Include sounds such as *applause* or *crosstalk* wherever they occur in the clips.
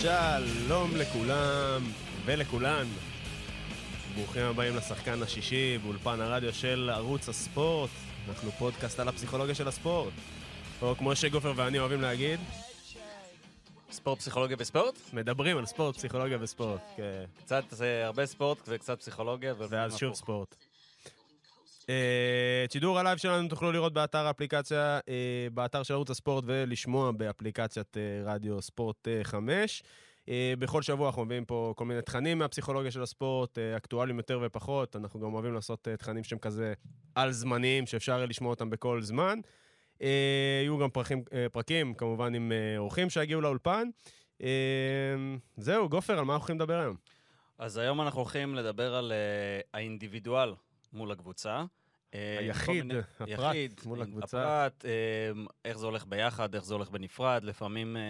שלום לכולם ולכולן. ברוכים הבאים לשחקן השישי באולפן הרדיו של ערוץ הספורט. אנחנו פודקאסט על הפסיכולוגיה של הספורט. או כמו שגופר ואני אוהבים להגיד, ספורט, פסיכולוגיה וספורט? מדברים על ספורט, פסיכולוגיה וספורט. כן. קצת, זה הרבה ספורט וקצת פסיכולוגיה. ואז שוב ספורט. אה, את שידור הלייב שלנו תוכלו לראות באתר האפליקציה, אה, באתר של ערוץ הספורט ולשמוע באפליקציית אה, רדיו ספורט 5. בכל שבוע אנחנו מביאים פה כל מיני תכנים מהפסיכולוגיה של הספורט, אקטואליים יותר ופחות. אנחנו גם אוהבים לעשות תכנים שהם כזה על זמניים, שאפשר לשמוע אותם בכל זמן. יהיו גם פרקים, פרקים, כמובן, עם אורחים שיגיעו לאולפן. זהו, גופר, על מה אנחנו הולכים לדבר היום? אז היום אנחנו הולכים לדבר על האינדיבידואל מול הקבוצה. אה, היחיד, מיני, הפרט יחיד, מול הקבוצה. הפרט, אה, איך זה הולך ביחד, איך זה הולך בנפרד, לפעמים, אה,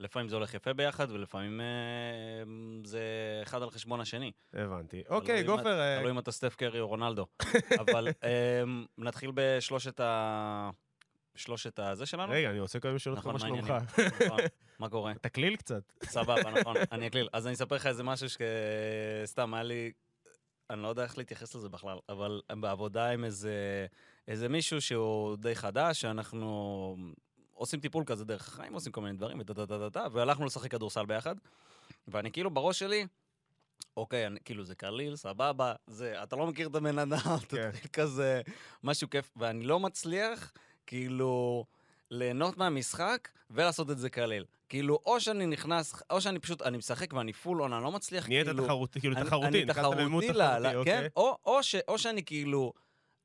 לפעמים זה הולך יפה ביחד, ולפעמים זה אחד על חשבון השני. הבנתי. אוקיי, גופר... תלוי אם אתה סטף קרי או רונלדו. *laughs* אבל נתחיל בשלושת ה... שלושת הזה שלנו? רגע, אני רוצה קודם לשאול אותך נכון, מה שלומך. נכון, *laughs* מה קורה? תקליל קצת. סבבה, נכון, *laughs* אני אקליל. אז אני אספר לך איזה משהו שסתם, היה לי אני לא יודע איך להתייחס לזה בכלל, אבל בעבודה עם איזה, איזה מישהו שהוא די חדש, שאנחנו עושים טיפול כזה דרך החיים, עושים כל מיני דברים, וטה והלכנו לשחק כדורסל ביחד, ואני כאילו בראש שלי, אוקיי, אני, כאילו זה קליל, סבבה, זה, אתה לא מכיר את הבן אדם, כן. אתה כזה, משהו כיף, ואני לא מצליח, כאילו... ליהנות מהמשחק ולעשות את זה קליל. כאילו, או שאני נכנס, או שאני פשוט, אני משחק ואני פול און, אני לא מצליח, נהיית כאילו... תחרותי, כאילו תחרותי, אני תחרותי, לה, אוקיי. כן, או, או, ש, או שאני כאילו...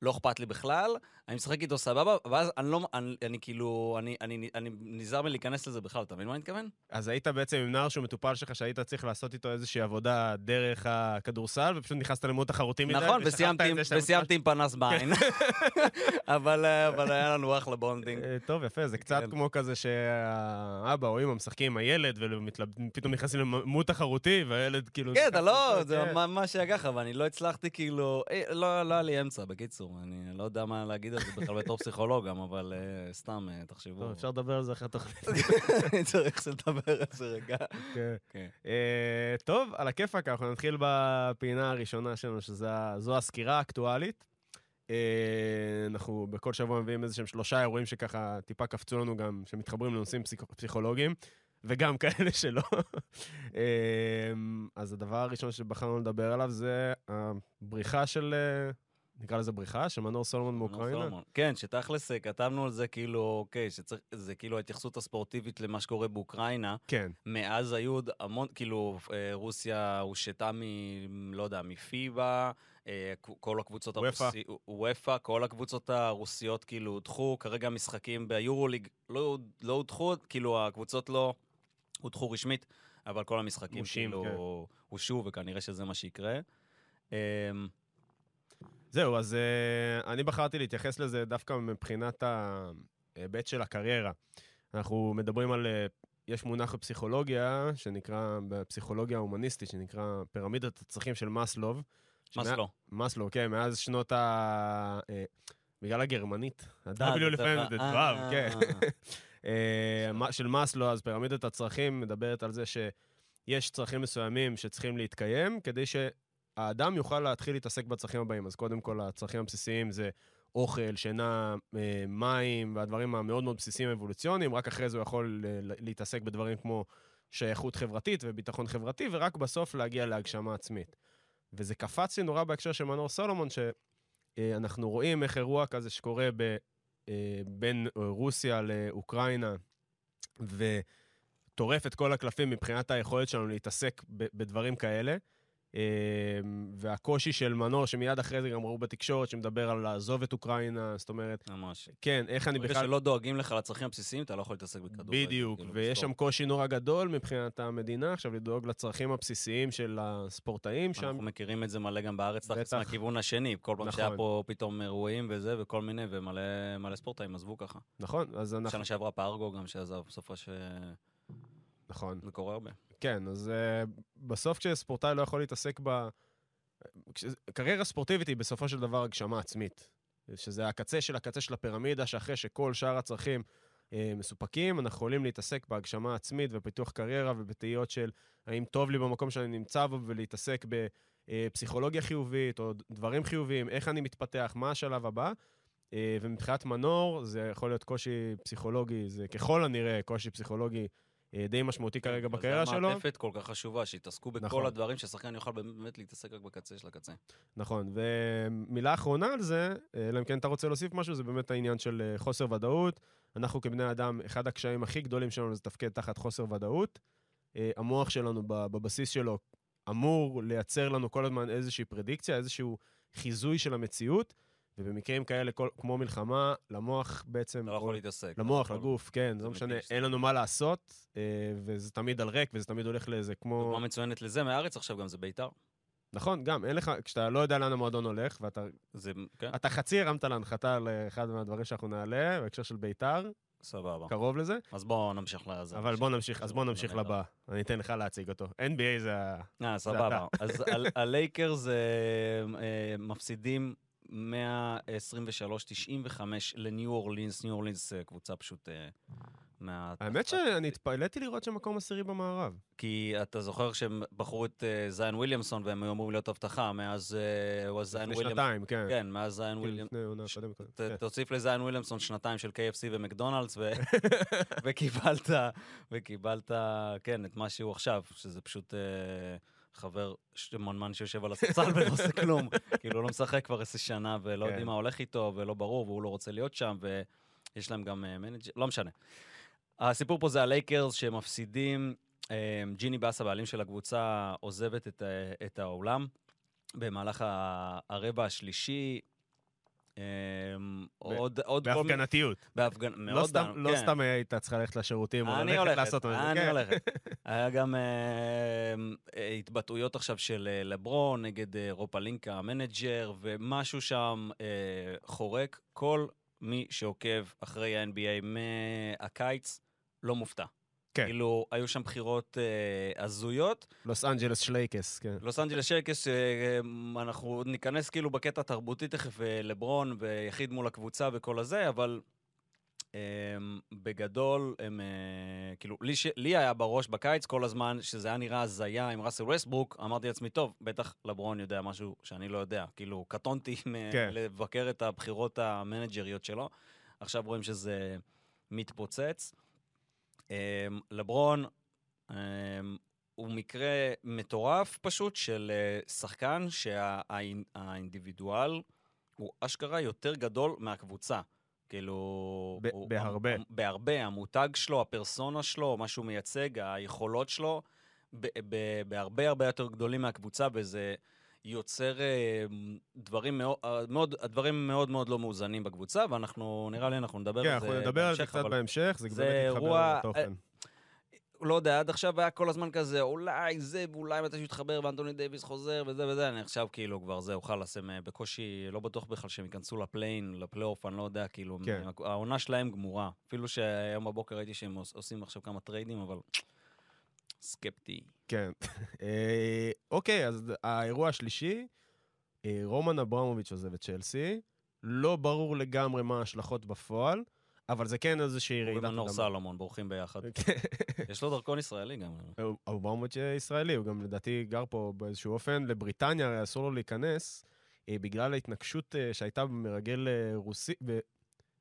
לא אכפת לי בכלל, אני משחק איתו סבבה, ואז אני לא, אני, אני כאילו, אני, אני, אני נזהר מלהיכנס לזה בכלל, אתה מבין מה אני מתכוון? אז היית בעצם עם נער שהוא מטופל שלך, שהיית צריך לעשות איתו איזושהי עבודה דרך הכדורסל, ופשוט נכנסת למוד תחרותי מדי. נכון, וסיימתי עם פנס בעין. *laughs* אבל, אבל היה לנו אחלה bonding. אה, טוב, יפה, זה קצת כן. כמו כזה שהאבא או אמא משחקים עם הילד, ופתאום נכנסים למוד תחרותי, והילד כאילו... כן, אתה לא, זה כן. ממש היה ככה, ואני לא הצלחתי כאילו, אה, לא, לא היה לי אמצע, בקיצור. אני לא יודע מה להגיד על זה בכלל בתור פסיכולוג גם, אבל uh, סתם, uh, תחשבו. טוב, אפשר לדבר על זה אחרי התוכנית. *laughs* צריך לדבר על זה רגע. כן. כן. Uh, טוב, על הכיפאק, אנחנו נתחיל בפינה הראשונה שלנו, שזו הסקירה האקטואלית. אנחנו בכל שבוע מביאים איזה שהם שלושה אירועים שככה טיפה קפצו לנו גם, שמתחברים לנושאים פסיכ... פסיכולוגיים. וגם כאלה שלא. *laughs* אז הדבר הראשון שבחרנו לדבר עליו זה הבריחה של נקרא לזה בריחה, של מנור סולומון מאוקראינה? כן, שתכלס אה, כתבנו על זה כאילו, אוקיי, שזה כאילו ההתייחסות הספורטיבית למה שקורה באוקראינה. כן. מאז היו עוד המון, כאילו, אה, רוסיה הושתה מ... לא יודע, מפיבה, אה, כל הקבוצות הרוסיות, וופא, כל הקבוצות הרוסיות כאילו הודחו, כרגע המשחקים ביורוליג לא, לא הודחו, כאילו הקבוצות לא הודחו רשמית, אבל כל המשחקים מושים, כאילו כן. הושו, וכנראה שזה מה שיקרה. זהו, אז uh, אני בחרתי להתייחס לזה דווקא מבחינת ההיבט של הקריירה. אנחנו מדברים על, uh, יש מונח בפסיכולוגיה, שנקרא, בפסיכולוגיה ההומניסטית, שנקרא פירמידת הצרכים של מאסלוב. מאסלו. מאסלו, כן, מאז שנות ה... Uh, בגלל הגרמנית, ה-W לפעמים זה ו', כן. *laughs* של מאסלו, אז פירמידת הצרכים מדברת על זה שיש צרכים מסוימים שצריכים להתקיים, כדי ש... האדם יוכל להתחיל להתעסק בצרכים הבאים. אז קודם כל, הצרכים הבסיסיים זה אוכל, שינה, אה, מים, והדברים המאוד מאוד בסיסיים אבולוציוניים, רק אחרי זה הוא יכול אה, להתעסק בדברים כמו שייכות חברתית וביטחון חברתי, ורק בסוף להגיע להגשמה עצמית. וזה קפץ לי נורא בהקשר של מנור סולומון, שאנחנו רואים איך אירוע כזה שקורה ב, אה, בין רוסיה לאוקראינה, וטורף את כל הקלפים מבחינת היכולת שלנו להתעסק בדברים כאלה. אמ, והקושי של מנור, שמיד אחרי זה גם ראו בתקשורת, שמדבר על לעזוב את אוקראינה, זאת אומרת... ממש. כן, איך אני בכלל... ברגע שלא דואגים לך לצרכים הבסיסיים, אתה לא יכול להתעסק בכדורגל. בדיוק, כאילו ויש שם קושי נורא גדול מבחינת המדינה, עכשיו לדאוג לצרכים הבסיסיים של הספורטאים שם. אנחנו מכירים את זה מלא גם בארץ, תכלס מהכיוון השני. כל פעם שהיה נכון. פה פתאום אירועים וזה, וכל מיני, ומלא ספורטאים עזבו ככה. נכון, אז אנחנו... שנה שעברה פארגו גם שעזב בסופו ש... נכון. זה קורה הרבה. כן, אז uh, בסוף כשספורטאי לא יכול להתעסק ב... כש... קריירה ספורטיבית היא בסופו של דבר הגשמה עצמית. שזה הקצה של הקצה של הפירמידה, שאחרי שכל שאר הצרכים אה, מסופקים, אנחנו יכולים להתעסק בהגשמה עצמית ופיתוח קריירה ובתהיות של האם טוב לי במקום שאני נמצא בו ולהתעסק בפסיכולוגיה חיובית או דברים חיוביים, איך אני מתפתח, מה השלב הבא. אה, ומבחינת מנור, זה יכול להיות קושי פסיכולוגי, זה ככל הנראה קושי פסיכולוגי אה, די משמעותי כרגע בקריירה שלו. זו המעטפת כל כך חשובה, שיתעסקו בכל נכון. הדברים ששחקן יוכל באמת להתעסק רק בקצה של הקצה. נכון, ומילה אחרונה על זה, אה, אלא אם כן אתה רוצה להוסיף משהו, זה באמת העניין של חוסר ודאות. אנחנו כבני אדם, אחד הקשיים הכי גדולים שלנו זה תפקד תחת חוסר ודאות. המוח שלנו בבסיס שלו אמור לייצר לנו כל הזמן איזושהי פרדיקציה, איזשהו חיזוי של המציאות. ובמקרים כאלה, כל, כמו מלחמה, למוח בעצם... אתה לא יכול להתעסק. למוח, לא לגוף, כן, זה לא משנה, אין לנו מה לעשות, אה, וזה תמיד על ריק, וזה תמיד הולך לאיזה כמו... דוגמה מצוינת לזה מהארץ עכשיו גם זה בית"ר. נכון, גם, אין לך, כשאתה לא יודע לאן המועדון הולך, ואתה... זה, כן. אתה חצי הרמת להנחתה לאחד מהדברים שאנחנו נעלה, בהקשר של בית"ר. סבבה. קרוב לזה. אז בואו נמשיך לזה. אבל בואו נמשיך, אז בואו נמשיך לבא. אני אתן לך להציג אותו. NBA זה ה... אה, סבבה. אז הלייקרס אה, אה, מפסידים 123-95 לניו אורלינס, ניו אורלינס אה, קבוצה פשוט... אה, מה... האמת שאני התפעלתי לראות שם מקום עשירי במערב. כי אתה זוכר שהם בחרו את uh, זיין וויליאמסון והם היו אמורים להיות הבטחה, מאז הוא זיין וויליאמסון. לפני שנתיים, כן. כן, מאז זיין וויליאמסון. ש... כן. תוסיף לזיין וויליאמסון שנתיים של KFC ומקדונלדס, ו... *laughs* וקיבלת, וקיבלת, כן, את מה שהוא עכשיו, שזה פשוט... חבר מונמן שיושב על הספסל ולא עושה *laughs* כלום. כאילו, לא משחק כבר איזה שנה, ולא יודעים כן. מה הולך איתו, ולא ברור, והוא לא רוצה להיות שם, ויש להם גם manager, לא משנה. הסיפור פה זה הלייקרס שמפסידים, אה, ג'יני באס, הבעלים של הקבוצה, עוזבת את, אה, את האולם. במהלך הרבע השלישי, עוד, עוד בהפגנתיות. בהפגנ... לא. סתם, לא כן. סתם היית צריכה ללכת לשירותים, או ללכת לעשות... אני כן. הולכת. *laughs* היה גם אה, התבטאויות עכשיו של אה, לברון נגד אה, רוב פלינקה ה manager, ומשהו שם אה, חורק. כל מי שעוקב אחרי ה-NBA מהקיץ לא מופתע. כן. כאילו, היו שם בחירות אה, הזויות. לוס אנג'לס שלייקס, כן. לוס אנג'לס שלייקס, אה, אנחנו ניכנס כאילו בקטע התרבותי תכף, אה, לברון ויחיד מול הקבוצה וכל הזה, אבל אה, בגדול, הם, אה, כאילו, לי, ש... לי היה בראש בקיץ כל הזמן, שזה היה נראה הזיה עם ראסל ווסטברוק, אמרתי לעצמי, טוב, בטח לברון יודע משהו שאני לא יודע. כאילו, קטונתי כן. לבקר את הבחירות המנג'ריות שלו. עכשיו רואים שזה מתפוצץ. אמ, לברון אמ, הוא מקרה מטורף פשוט של אה, שחקן שהאינדיבידואל הוא אשכרה יותר גדול מהקבוצה. כאילו... ב- הוא, בהרבה. הוא, בהרבה. המותג שלו, הפרסונה שלו, מה שהוא מייצג, היכולות שלו, ב- ב- בהרבה הרבה יותר גדולים מהקבוצה, וזה יוצר אה, דברים מאוד, מאוד, הדברים מאוד מאוד לא מאוזנים בקבוצה, ואנחנו, נראה לי, אנחנו נדבר כן, על זה בהמשך. כן, אנחנו נדבר על זה קצת בהמשך, זה, זה באמת יתחבר לתוכן. לא יודע, עד עכשיו היה כל הזמן כזה, אולי זה, ואולי מתי שהוא יתחבר, ואנטוני דייוויס חוזר, וזה וזה, אני עכשיו כאילו כבר זהו, חלאס, הם אה, בקושי, לא בטוח בכלל שהם ייכנסו ל play-in, לפלייאוף, אני לא יודע, כאילו, כן. העונה שלהם גמורה. אפילו שהיום בבוקר ראיתי שהם עושים עכשיו כמה טריידים, אבל סקפטי. כן. *laughs* אה, אוקיי, אז האירוע השלישי, אה, רומן אברמוביץ' עוזב את צ'לסי. לא ברור לגמרי מה ההשלכות בפועל, אבל זה כן איזושהי רעידת אדמה. קוראים סלומון, בורחים ביחד. *laughs* כן. יש לו דרכון ישראלי גם. אברמוביץ' ישראלי, הוא גם לדעתי גר פה באיזשהו אופן. לבריטניה הרי אסור לו להיכנס, אה, בגלל ההתנגשות שהייתה במרגל רוסי,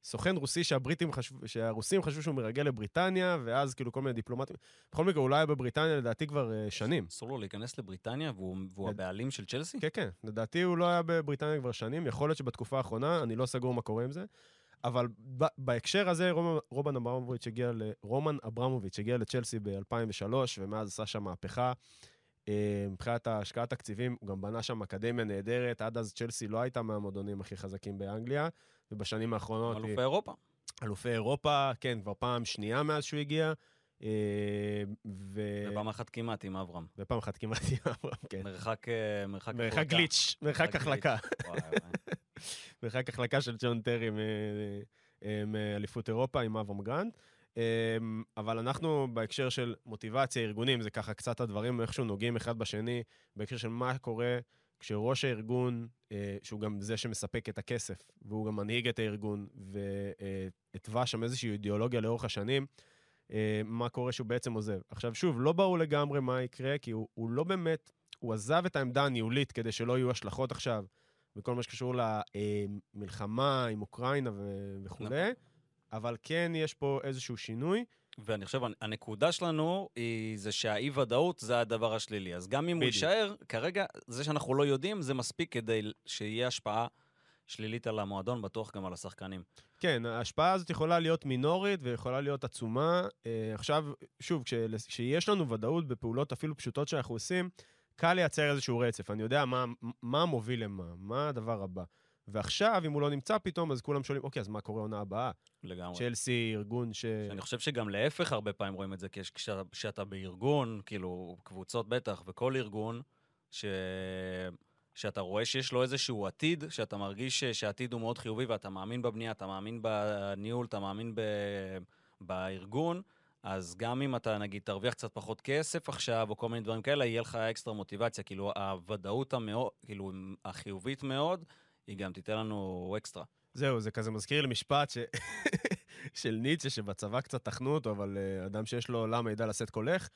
סוכן רוסי שהבריטים חשבו, שהרוסים חשבו שהוא מרגל לבריטניה, ואז כאילו כל מיני דיפלומטים. בכל מקרה, הוא לא היה בבריטניה לדעתי כבר uh, שנים. אסור לו להיכנס לבריטניה והוא, והוא לד... הבעלים של צ'לסי? כן, כן. לדעתי הוא לא היה בבריטניה כבר שנים, יכול להיות שבתקופה האחרונה, אני לא סגור מה קורה עם זה. אבל ב- בהקשר הזה, רומן, רומן אברמוביץ' הגיע ל... רומן אברמוביץ' הגיע לצ'לסי ב-2003, ומאז עשה שם מהפכה. אה, מבחינת ההשקעת תקציבים, הוא גם בנה שם אקדמיה נהדרת, עד אז צ'לסי לא הייתה מהמועדונים הכי חזקים באנגליה, ובשנים האחרונות... אלופי היא... אירופה. אלופי אירופה, כן, כבר פעם שנייה מאז שהוא הגיע. אה, ו... ופעם אחת כמעט עם אברהם. ופעם אחת כמעט עם אברהם, כן. מרחק... אה, מרחק, מרחק גליץ', מרחק החלקה. *laughs* מרחק החלקה של ג'ון טרי מאליפות אירופה עם אברהם גרנט. אבל אנחנו בהקשר של מוטיבציה, ארגונים, זה ככה קצת הדברים איכשהו נוגעים אחד בשני, בהקשר של מה קורה כשראש הארגון, אה, שהוא גם זה שמספק את הכסף, והוא גם מנהיג את הארגון, והתווה שם איזושהי אידיאולוגיה לאורך השנים, אה, מה קורה שהוא בעצם עוזב. עכשיו, שוב, לא ברור לגמרי מה יקרה, כי הוא, הוא לא באמת, הוא עזב את העמדה הניהולית כדי שלא יהיו השלכות עכשיו, בכל מה שקשור למלחמה עם אוקראינה וכולי, נכון. אבל כן יש פה איזשהו שינוי. ואני חושב, הנקודה שלנו היא זה שהאי-ודאות זה הדבר השלילי. אז גם אם בדיוק. הוא יישאר, כרגע, זה שאנחנו לא יודעים, זה מספיק כדי שיהיה השפעה שלילית על המועדון, בטוח גם על השחקנים. כן, ההשפעה הזאת יכולה להיות מינורית ויכולה להיות עצומה. אה, עכשיו, שוב, כשיש לנו ודאות בפעולות אפילו פשוטות שאנחנו עושים, קל לייצר איזשהו רצף. אני יודע מה, מה מוביל למה, מה הדבר הבא. ועכשיו, אם הוא לא נמצא פתאום, אז כולם שואלים, אוקיי, אז מה קורה עונה הבאה? לגמרי. צ'לסי, ארגון ש... אני חושב שגם להפך הרבה פעמים רואים את זה, כי כשאתה בארגון, כאילו, קבוצות בטח, וכל ארגון, ש... שאתה רואה שיש לו איזשהו עתיד, שאתה מרגיש שהעתיד הוא מאוד חיובי ואתה מאמין בבנייה, אתה מאמין בניהול, אתה מאמין ב... בארגון, אז גם אם אתה, נגיד, תרוויח קצת פחות כסף עכשיו, או כל מיני דברים כאלה, יהיה לך אקסטרה מוטיבציה. כאילו, הוודאות המאוד, כאילו, החיובית מאוד, היא גם תיתן לנו אקסטרה. זהו, זה כזה מזכיר לי משפט ש... *laughs* של ניטשה, שבצבא קצת טחנו אותו, אבל uh, אדם שיש לו למה ידע לשאת קולך.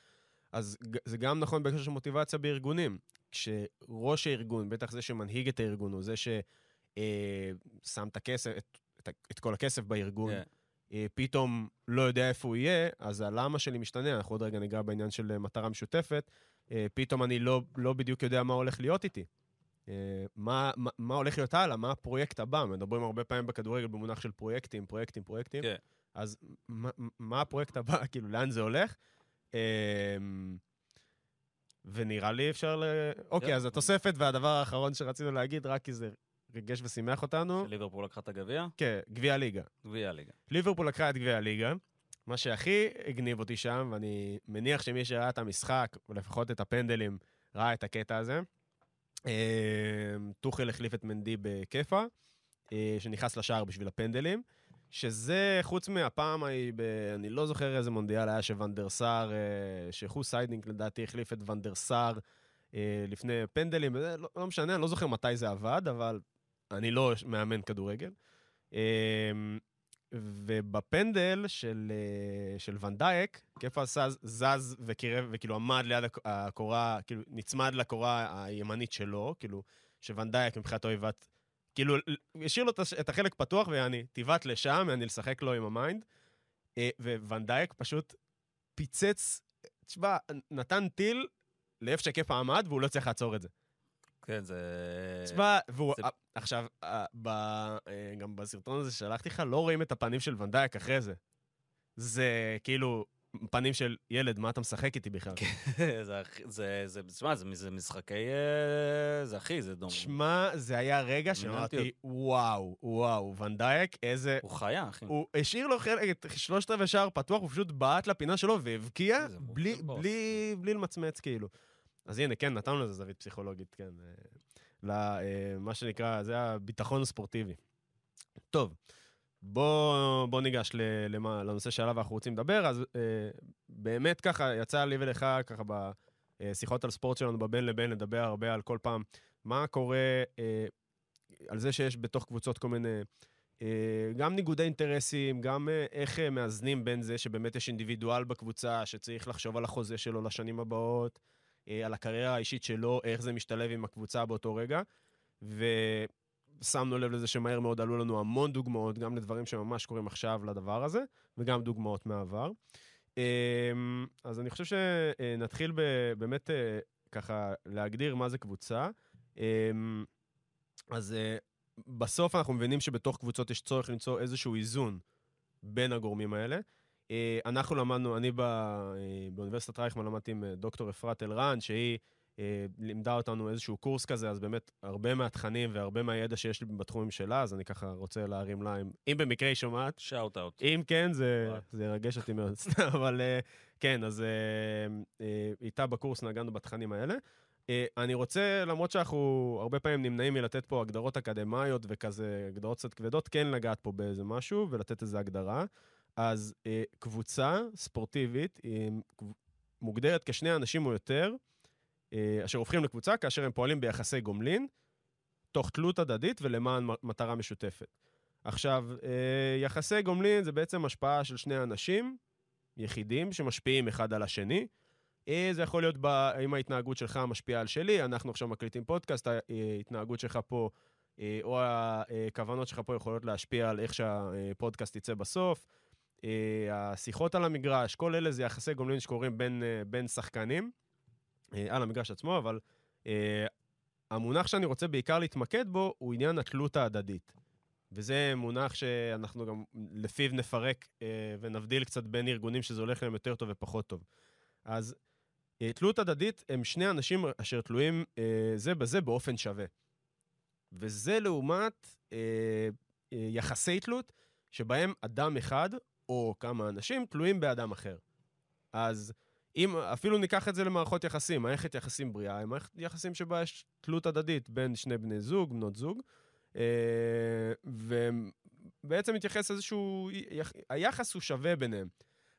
אז זה גם נכון בהקשר של מוטיבציה בארגונים. כשראש הארגון, בטח זה שמנהיג את הארגון, הוא זה ששם אה, את הכסף, את, את, את כל הכסף בארגון, yeah. אה, פתאום לא יודע איפה הוא יהיה, אז הלמה שלי משתנה, אנחנו עוד רגע ניגע בעניין של אה, מטרה משותפת, אה, פתאום אני לא, לא בדיוק יודע מה הולך להיות איתי. אה, מה, מה, מה הולך להיות הלאה, מה הפרויקט הבא. מדברים הרבה פעמים בכדורגל במונח של פרויקטים, פרויקטים, פרויקטים. כן. אז מה, מה הפרויקט הבא, *laughs* כאילו, לאן זה הולך? אה, ונראה לי אפשר ל... אוקיי, אז התוספת והדבר האחרון שרצינו להגיד, רק כי זה ריגש ושימח אותנו. שליברפול לקחה את הגביע? כן, גביע הליגה. גביע הליגה. ליברפול לקחה את גביע הליגה. מה שהכי הגניב אותי שם, ואני מניח שמי שראה את המשחק, או לפחות את הפנדלים, ראה את הקטע הזה. אמ, טוחל החליף את מנדי בכיפה, אה, שנכנס לשער בשביל הפנדלים. שזה, חוץ מהפעם ההיא. אני לא זוכר איזה מונדיאל היה שוונדר סאר, אה, שחוס סיידינג לדעתי החליף את ונדר סאר אה, לפני פנדלים, לא, לא משנה, אני לא זוכר מתי זה עבד, אבל אני לא מאמן כדורגל. ובפנדל של, אה, של ונדייק, קפה זז, זז וקירב, וכאילו עמד ליד הקורה, כאילו נצמד לקורה הימנית שלו, כאילו, שוונדייק מבחינת אויבת, כאילו, השאיר לו את החלק פתוח ויעני, תיבט לשם, יעני לשחק לו עם המיינד. אה, וונדייק פשוט פיצץ, תשמע, נתן טיל לאיפה שקפה עמד, והוא לא צריך לעצור את זה. כן, זה... תשמע, והוא... זה... עכשיו, ב... אה, גם בסרטון הזה ששלחתי לך, לא רואים את הפנים של ונדייק אחרי זה. זה כאילו, פנים של ילד, מה אתה משחק איתי בכלל? כן, *laughs* זה, זה, זה, תשמע, זה, זה משחקי... אה, זה אחי, זה דומה. שמע, זה היה רגע שאמרתי, וואו, וואו, ונדייק, איזה... הוא חיה, אחי. הוא השאיר לו חלק, שלושת רבעי שער פתוח, הוא פשוט בעט לפינה שלו והבקיע, בלי, בלי, בלי למצמץ, כאילו. אז הנה, כן, נתנו לזה זווית פסיכולוגית, כן. למה אה, שנקרא, זה הביטחון הספורטיבי. טוב, בוא, בוא ניגש למה, לנושא שעליו אנחנו רוצים לדבר. אז אה, באמת ככה, יצא לי ולך ככה בשיחות על ספורט שלנו בבין לבין לדבר הרבה על כל פעם מה קורה, אה, על זה שיש בתוך קבוצות כל מיני... גם ניגודי אינטרסים, גם איך מאזנים בין זה שבאמת יש אינדיבידואל בקבוצה שצריך לחשוב על החוזה שלו לשנים הבאות, אה, על הקריירה האישית שלו, איך זה משתלב עם הקבוצה באותו רגע. ושמנו לב לזה שמהר מאוד עלו לנו המון דוגמאות, גם לדברים שממש קורים עכשיו לדבר הזה, וגם דוגמאות מהעבר. אמ, אז אני חושב שנתחיל באמת אה, ככה להגדיר מה זה קבוצה. אמ, אז אה, בסוף אנחנו מבינים שבתוך קבוצות יש צורך למצוא איזשהו איזון בין הגורמים האלה. אה, אנחנו למדנו, אני אה, באוניברסיטת רייכמן למדתי עם אה, דוקטור אפרת אלרן, שהיא לימדה אותנו איזשהו קורס כזה, אז באמת הרבה מהתכנים והרבה מהידע שיש לי בתחומים שלה, אז אני ככה רוצה להרים לה, אם, אם במקרה היא שומעת. שאוט אאוט. אם כן, זה, זה ירגש אותי מאוד, *laughs* אבל כן, אז איתה בקורס נגענו בתכנים האלה. אני רוצה, למרות שאנחנו הרבה פעמים נמנעים מלתת פה הגדרות אקדמיות וכזה, הגדרות קצת כבדות, כן לגעת פה באיזה משהו ולתת איזה הגדרה. אז אה, קבוצה ספורטיבית היא מוגדרת כשני אנשים או יותר, אה, אשר הופכים לקבוצה כאשר הם פועלים ביחסי גומלין, תוך תלות הדדית ולמען מטרה משותפת. עכשיו, אה, יחסי גומלין זה בעצם השפעה של שני אנשים, יחידים, שמשפיעים אחד על השני. אה, זה יכול להיות. אם ההתנהגות שלך משפיעה על שלי, אנחנו עכשיו מקליטים פודקאסט, ההתנהגות שלך פה, אה, או הכוונות שלך פה יכולות להשפיע על איך שהפודקאסט יצא בסוף. אה, השיחות על המגרש, כל אלה זה יחסי גומלין שקורים בין, אה, בין שחקנים, אה, על המגרש עצמו, אבל המונח שאני רוצה בעיקר להתמקד בו הוא עניין התלות ההדדית. וזה מונח שאנחנו גם לפיו נפרק ונבדיל קצת בין ארגונים שזה הולך להם יותר טוב ופחות טוב. אז תלות הדדית הם שני אנשים אשר תלויים זה בזה באופן שווה. וזה לעומת יחסי תלות, שבהם אדם אחד או כמה אנשים תלויים באדם אחר. אז אם אפילו ניקח את זה למערכות יחסים, מערכת יחסים בריאה היא מערכת יחסים שבה יש תלות הדדית בין שני בני זוג, בנות זוג, אה, ובעצם מתייחס איזשהו, היחס הוא שווה ביניהם.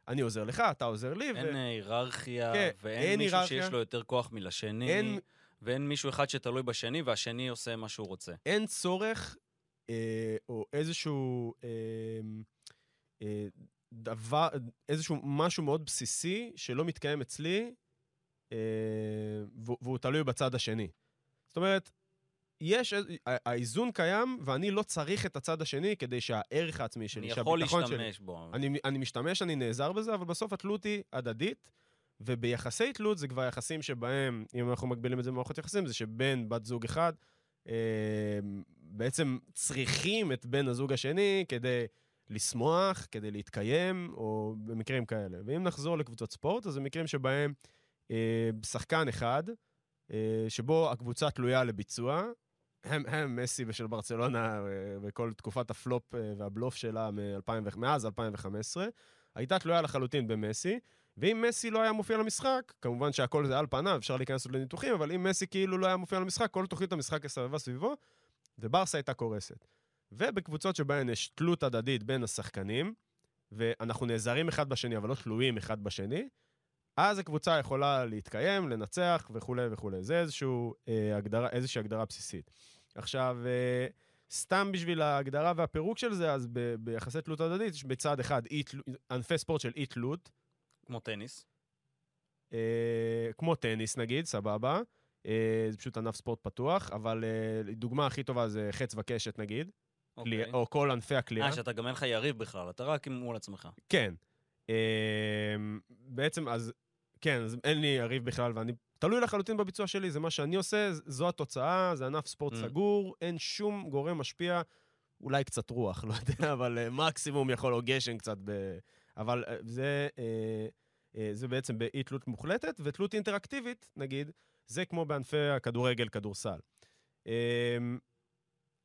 אני עוזר לך, אתה עוזר לי. אין ו... היררכיה, כן, ואין אין מישהו היררכיה. שיש לו יותר כוח מלשני, אין- ואין מישהו אחד שתלוי בשני, והשני עושה מה שהוא רוצה. אין צורך אה, או איזשהו אה, אה, דבר, איזשהו משהו מאוד בסיסי שלא מתקיים אצלי, אה, והוא והוא תלוי בצד השני. זאת אומרת, יש, האיזון קיים, ואני לא צריך את הצד השני כדי שהערך העצמי שלי, אני יכול שהביטחון שלי... להשתמש בו. אני, אני משתמש, אני נעזר בזה, אבל בסוף התלות היא הדדית, וביחסי תלות זה כבר יחסים שבהם, אם אנחנו מגבילים את זה במערכות יחסים, זה שבן, בת זוג אחד, אה, בעצם צריכים את בן הזוג השני כדי לשמוח, כדי להתקיים, או במקרים כאלה. ואם נחזור לקבוצות ספורט, אז זה מקרים שבהם אה, שחקן אחד, אה, שבו הקבוצה תלויה לביצוע, הם, הם מסי ושל ברצלונה אה, בכל תקופת הפלופ אה, והבלוף שלה מ-2000 מאז 2015, הייתה תלויה לחלוטין במסי, ואם מסי לא היה מופיע למשחק, כמובן שהכל זה על פניו, אפשר להיכנס עוד לניתוחים, אבל אם מסי כאילו לא היה מופיע למשחק, כל תוכנית המשחק הסתובבה סביבו, וברסה הייתה קורסת. ובקבוצות שבהן יש תלות הדדית בין השחקנים, ואנחנו נעזרים אחד בשני, אבל לא תלויים אחד בשני, אז הקבוצה יכולה להתקיים, לנצח וכולי וכולי. זה איזשהו, אה, הגדרה, איזושהי הגדרה בסיסית. עכשיו, אה, סתם בשביל ההגדרה והפירוק של זה, אז ב- ביחסי תלות הדדית יש בצד אחד אי, ענפי ספורט של אי תלות, כמו טניס. אה, כמו טניס נגיד, סבבה. אה, זה פשוט ענף ספורט פתוח, אבל אה, דוגמה הכי טובה זה חץ וקשת נגיד, קליע, אוקיי. או כל ענפי הקליעה. אה, שאתה גם אין לך יריב בכלל, אתה רק מול עצמך. כן. אה, בעצם, אז כן, אז אין לי יריב בכלל, ואני תלוי לחלוטין בביצוע שלי, זה מה שאני עושה, זו התוצאה, זה ענף ספורט Mm. סגור, אין שום גורם משפיע, אולי קצת רוח, *laughs* לא יודע, אבל אה, מקסימום יכול, או גשם קצת, ב... אבל אה, זה, אה, זה בעצם באי תלות מוחלטת, ותלות אינטראקטיבית, נגיד, זה כמו בענפי הכדורגל, כדורסל.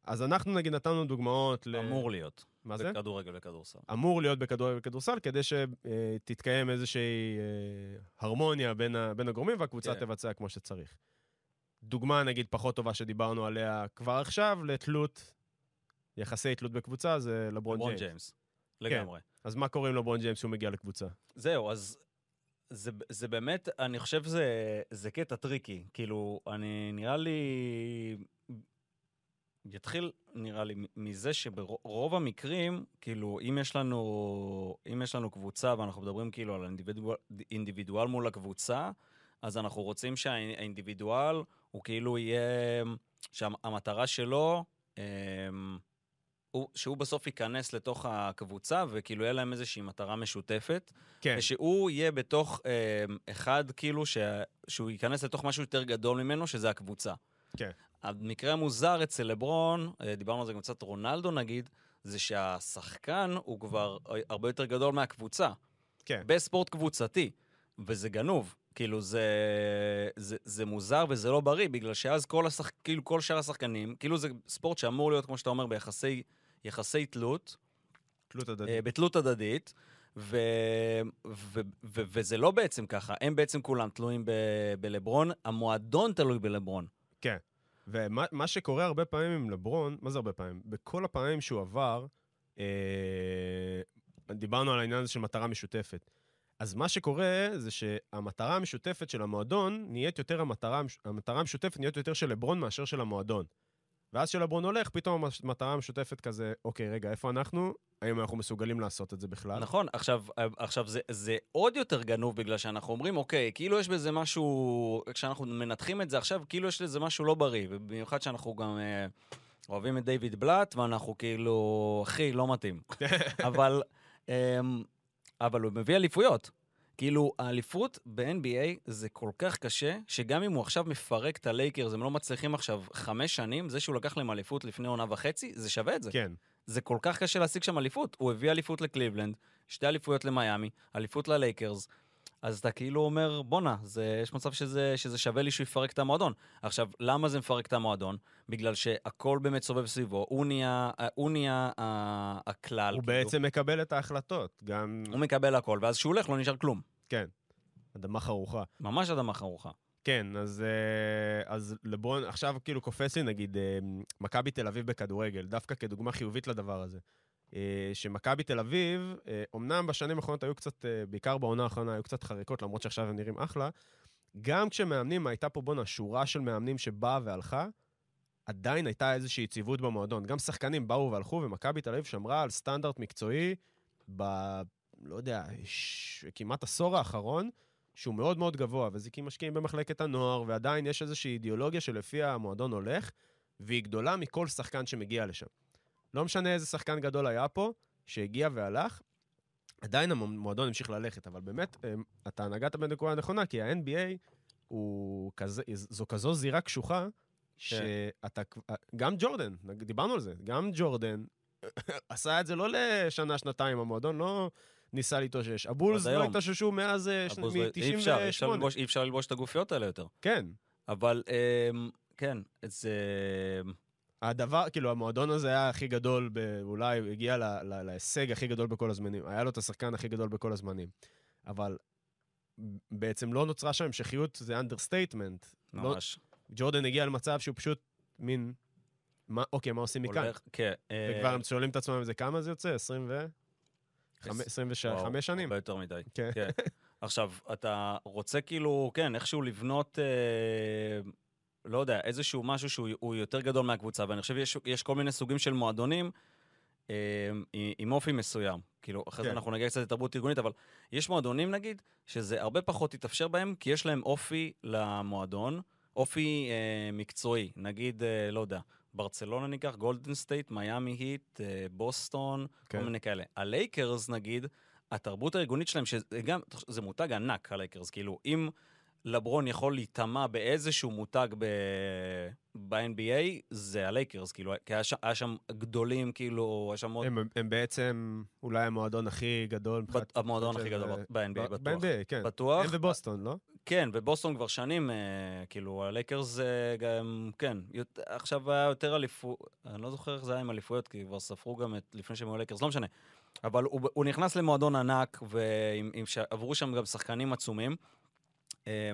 אה, אז אנחנו נגיד נתנו דוגמאות ל... אמור להיות. מה זה? בכדורגל וכדורסל. אמור להיות בכדורגל וכדורסל, כדי שתתקיים איזושהי אה, הרמוניה בין, ה, בין הגורמים והקבוצה כן. תבצע כמו שצריך. דוגמה, נגיד, פחות טובה שדיברנו עליה כבר עכשיו, לתלות, יחסי תלות בקבוצה, זה לברון לברון ג'יימס. ג'יימס. לגמרי. אז מה קורה עם לברון ג'יימס כשהוא מגיע לקבוצה? זהו, אז זה, זה באמת, אני חושב זה, זה קטע tricky. כאילו, אני, נראה לי, יתחיל, נראה לי, מזה שברוב המקרים, כאילו, אם יש לנו, אם יש לנו קבוצה ואנחנו מדברים כאילו על אינדיבידואל, אינדיבידואל מול הקבוצה, אז אנחנו רוצים שהאינדיבידואל הוא כאילו יהיה, שהמטרה שלו, אמ, הוא, שהוא בסוף ייכנס לתוך הקבוצה, וכאילו יהיה להם איזושהי מטרה משותפת. כן, ושהוא יהיה בתוך אה, אחד, כאילו, ש... שהוא ייכנס לתוך משהו יותר גדול ממנו, שזה הקבוצה. כן. המקרה המוזר אצל לברון, אה, דיברנו על זה גם קצת רונלדו נגיד, זה שהשחקן הוא כבר הרבה יותר גדול מהקבוצה. כן. בספורט קבוצתי, וזה גנוב. כאילו, זה, זה, זה מוזר וזה לא בריא, בגלל שאז כל, השח... כאילו, כל שאר השחקנים, כאילו זה ספורט שאמור להיות, כמו שאתה אומר, ביחסי יחסי תלות, תלות אה, הדדית. בתלות הדדית, ו... ו... ו... וזה לא בעצם ככה, הם בעצם כולם תלויים ב... בלברון, המועדון תלוי בלברון. כן. ומה מה שקורה הרבה פעמים עם לברון, מה זה הרבה פעמים? בכל הפעמים שהוא עבר, אה, דיברנו על העניין הזה של מטרה משותפת. אז מה שקורה זה שהמטרה המשותפת של המועדון נהיית יותר המטרה, המטרה המשותפת נהיית יותר של לברון מאשר של המועדון. ואז כשלברון הולך, פתאום המטרה המשותפת כזה, אוקיי, רגע, איפה אנחנו? האם אנחנו מסוגלים לעשות את זה בכלל? נכון, עכשיו, עכשיו זה, זה עוד יותר גנוב בגלל שאנחנו אומרים, אוקיי, כאילו יש בזה משהו, כשאנחנו מנתחים את זה עכשיו, כאילו יש לזה משהו לא בריא, במיוחד שאנחנו גם אה, אוהבים את דיוויד בלאט, ואנחנו כאילו, אחי, לא מתאים. *laughs* אבל, אה, אבל הוא מביא אליפויות. כאילו, האליפות ב-NBA זה כל כך קשה, שגם אם הוא עכשיו מפרק את הלייקרס, הם לא מצליחים עכשיו חמש שנים, זה שהוא לקח להם אליפות לפני עונה וחצי, זה שווה את זה. כן. זה כל כך קשה להשיג שם אליפות. הוא הביא אליפות לקליבלנד, שתי אליפויות למיאמי, אליפות ללייקרס. אז אתה כאילו אומר, בואנה, יש מצב שזה, שזה שווה לי שהוא יפרק את המועדון. עכשיו, למה זה מפרק את המועדון? בגלל שהכל באמת סובב סביבו, הוא נהיה, הוא נהיה הכלל. הוא כאילו. בעצם מקבל את ההחלטות, גם... הוא מקבל הכל, ואז כשהוא הולך לא נשאר כלום. כן, אדמה חרוכה. ממש אדמה חרוכה. כן, אז, אה, אז לברון, עכשיו כאילו קופץ לי נגיד אה, מכבי תל אביב בכדורגל, דווקא כדוגמה חיובית לדבר הזה. אה, שמכבי תל אביב, אמנם בשנים האחרונות היו קצת, בעיקר בעונה האחרונה, היו קצת חריקות, למרות שעכשיו הם נראים אחלה, גם כשמאמנים, הייתה פה בואנה שורה של מאמנים שבאה והלכה, עדיין הייתה איזושהי יציבות במועדון. גם שחקנים באו והלכו, ומכבי תל אביב שמרה על סטנדרט מקצועי ב... לא יודע, ש... כמעט עשור האחרון, שהוא מאוד מאוד גבוה, וזה כי משקיעים במחלקת הנוער, ועדיין יש איזושהי אידיאולוגיה שלפיה המועדון הולך, והיא גדולה מכל שחקן שמגיע לשם. לא משנה איזה שחקן גדול היה פה, שהגיע והלך, עדיין המועדון המשיך ללכת, אבל באמת, אתה נגעת בנקודה נכונה, כי ה-NBA הוא כזה, זו כזו זירה קשוחה, כן. שאתה, גם ג'ורדן, דיברנו על זה, גם ג'ורדן *coughs* עשה את זה לא לשנה, שנתיים, המועדון לא ניסה להתאושש. הבולס לא התאוששו מאז מ-98. לא- אי אפשר ללבוש את הגופיות האלה יותר. כן. אבל אמ, כן, זה... הדבר, כאילו, המועדון הזה היה הכי גדול, אולי הגיע להישג הכי גדול בכל הזמנים. היה לו את השחקן הכי גדול בכל הזמנים. אבל בעצם לא נוצרה שם המשכיות, זה understatement. לא- ממש. לא, ג'ורדן הגיע למצב שהוא פשוט מין... מה, אוקיי, מה עושים מכאן? כן. וכבר אה, הם שואלים את עצמם איזה כמה זה יוצא? 20 ו... 25 שנים. הרבה יותר מדי. כן. כן. *laughs* עכשיו, אתה רוצה כאילו, כן, איכשהו לבנות, אה, לא יודע, איזשהו משהו שהוא יותר גדול מהקבוצה, ואני חושב שיש כל מיני סוגים של מועדונים אה, עם אופי מסוים. כאילו, אחרי כן. זה אנחנו נגיע קצת לתרבות ארגונית, אבל יש מועדונים, נגיד, שזה הרבה פחות יתאפשר בהם, כי יש להם אופי למועדון, אופי אה, מקצועי. נגיד, אה, לא יודע, ברצלונה ניקח, גולדן סטייט, מיאמי היט, אה, בוסטון, כן. כל מיני כאלה. הלייקרס נגיד, התרבות הארגונית שלהם, שזה גם, זה מותג ענק, הלייקרס, כאילו, אם לברון יכול להיטמע באיזשהו מותג ב-NBA, זה הלייקרס, כאילו, כי היה שם, היה שם גדולים, כאילו, היה שם עוד... הם, הם בעצם אולי המועדון הכי גדול. בת, המועדון הכי גדול ב-NBA, בטוח. ב-NBA, כן. בטוח. הם ובוסטון, לא? כן, ובוסטון כבר שנים, אה, כאילו, הלייקרס אה, גם, כן, יות, עכשיו היה יותר אליפות, אני לא זוכר איך זה היה עם אליפויות, כי כבר ספרו גם את, לפני שהם היו לייקרס, לא משנה. אבל הוא, הוא נכנס למועדון ענק, ועברו שם גם שחקנים עצומים. אה,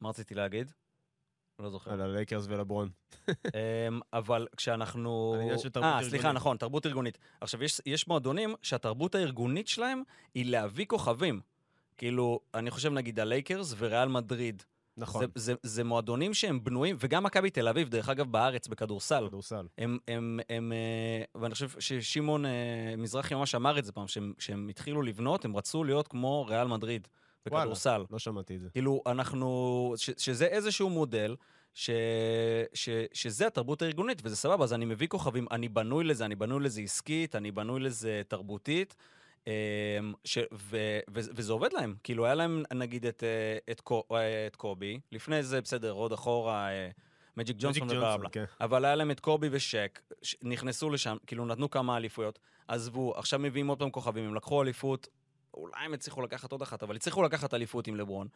מה רציתי להגיד? לא זוכר. על הלייקרס ולברון. אמ, אבל כשאנחנו... העניין של תרבות ארגונית. אה, סליחה, נכון, תרבות ארגונית. עכשיו, יש, יש מועדונים שהתרבות הארגונית שלהם היא להביא כוכבים. כאילו, אני חושב נגיד הלייקרס וריאל מדריד. נכון. זה, זה, זה מועדונים שהם בנויים, וגם מכבי תל אביב, דרך אגב, בארץ, בכדורסל. כדורסל. הם, הם, הם, אה, ואני חושב ששמעון אה, מזרחי ממש אמר את זה פעם, שהם, שהם התחילו לבנות, הם רצו להיות כמו ריאל מדריד. בכדורסל. וואלה, לא שמעתי את זה. כאילו, אנחנו... ש, שזה איזשהו מודל, ש, ש, שזה התרבות הארגונית, וזה סבבה, אז אני מביא כוכבים, אני בנוי לזה, אני בנוי לזה עסקית, אני בנוי לזה תרבותית. אמ, ש, ו, ו, וזה עובד להם. כאילו, היה להם, נגיד, את, אה, את, אה, את קובי, לפני זה, בסדר, עוד אחורה, מג'יק ג'ונסון ובלה כן. אבל היה להם את קובי ושק, נכנסו לשם, כאילו, נתנו כמה אליפויות, עזבו, עכשיו מביאים עוד פעם כוכבים, הם לקחו אליפות, אולי הם הצליחו לקחת עוד אחת, אבל הצליחו לקחת אליפות עם לברון.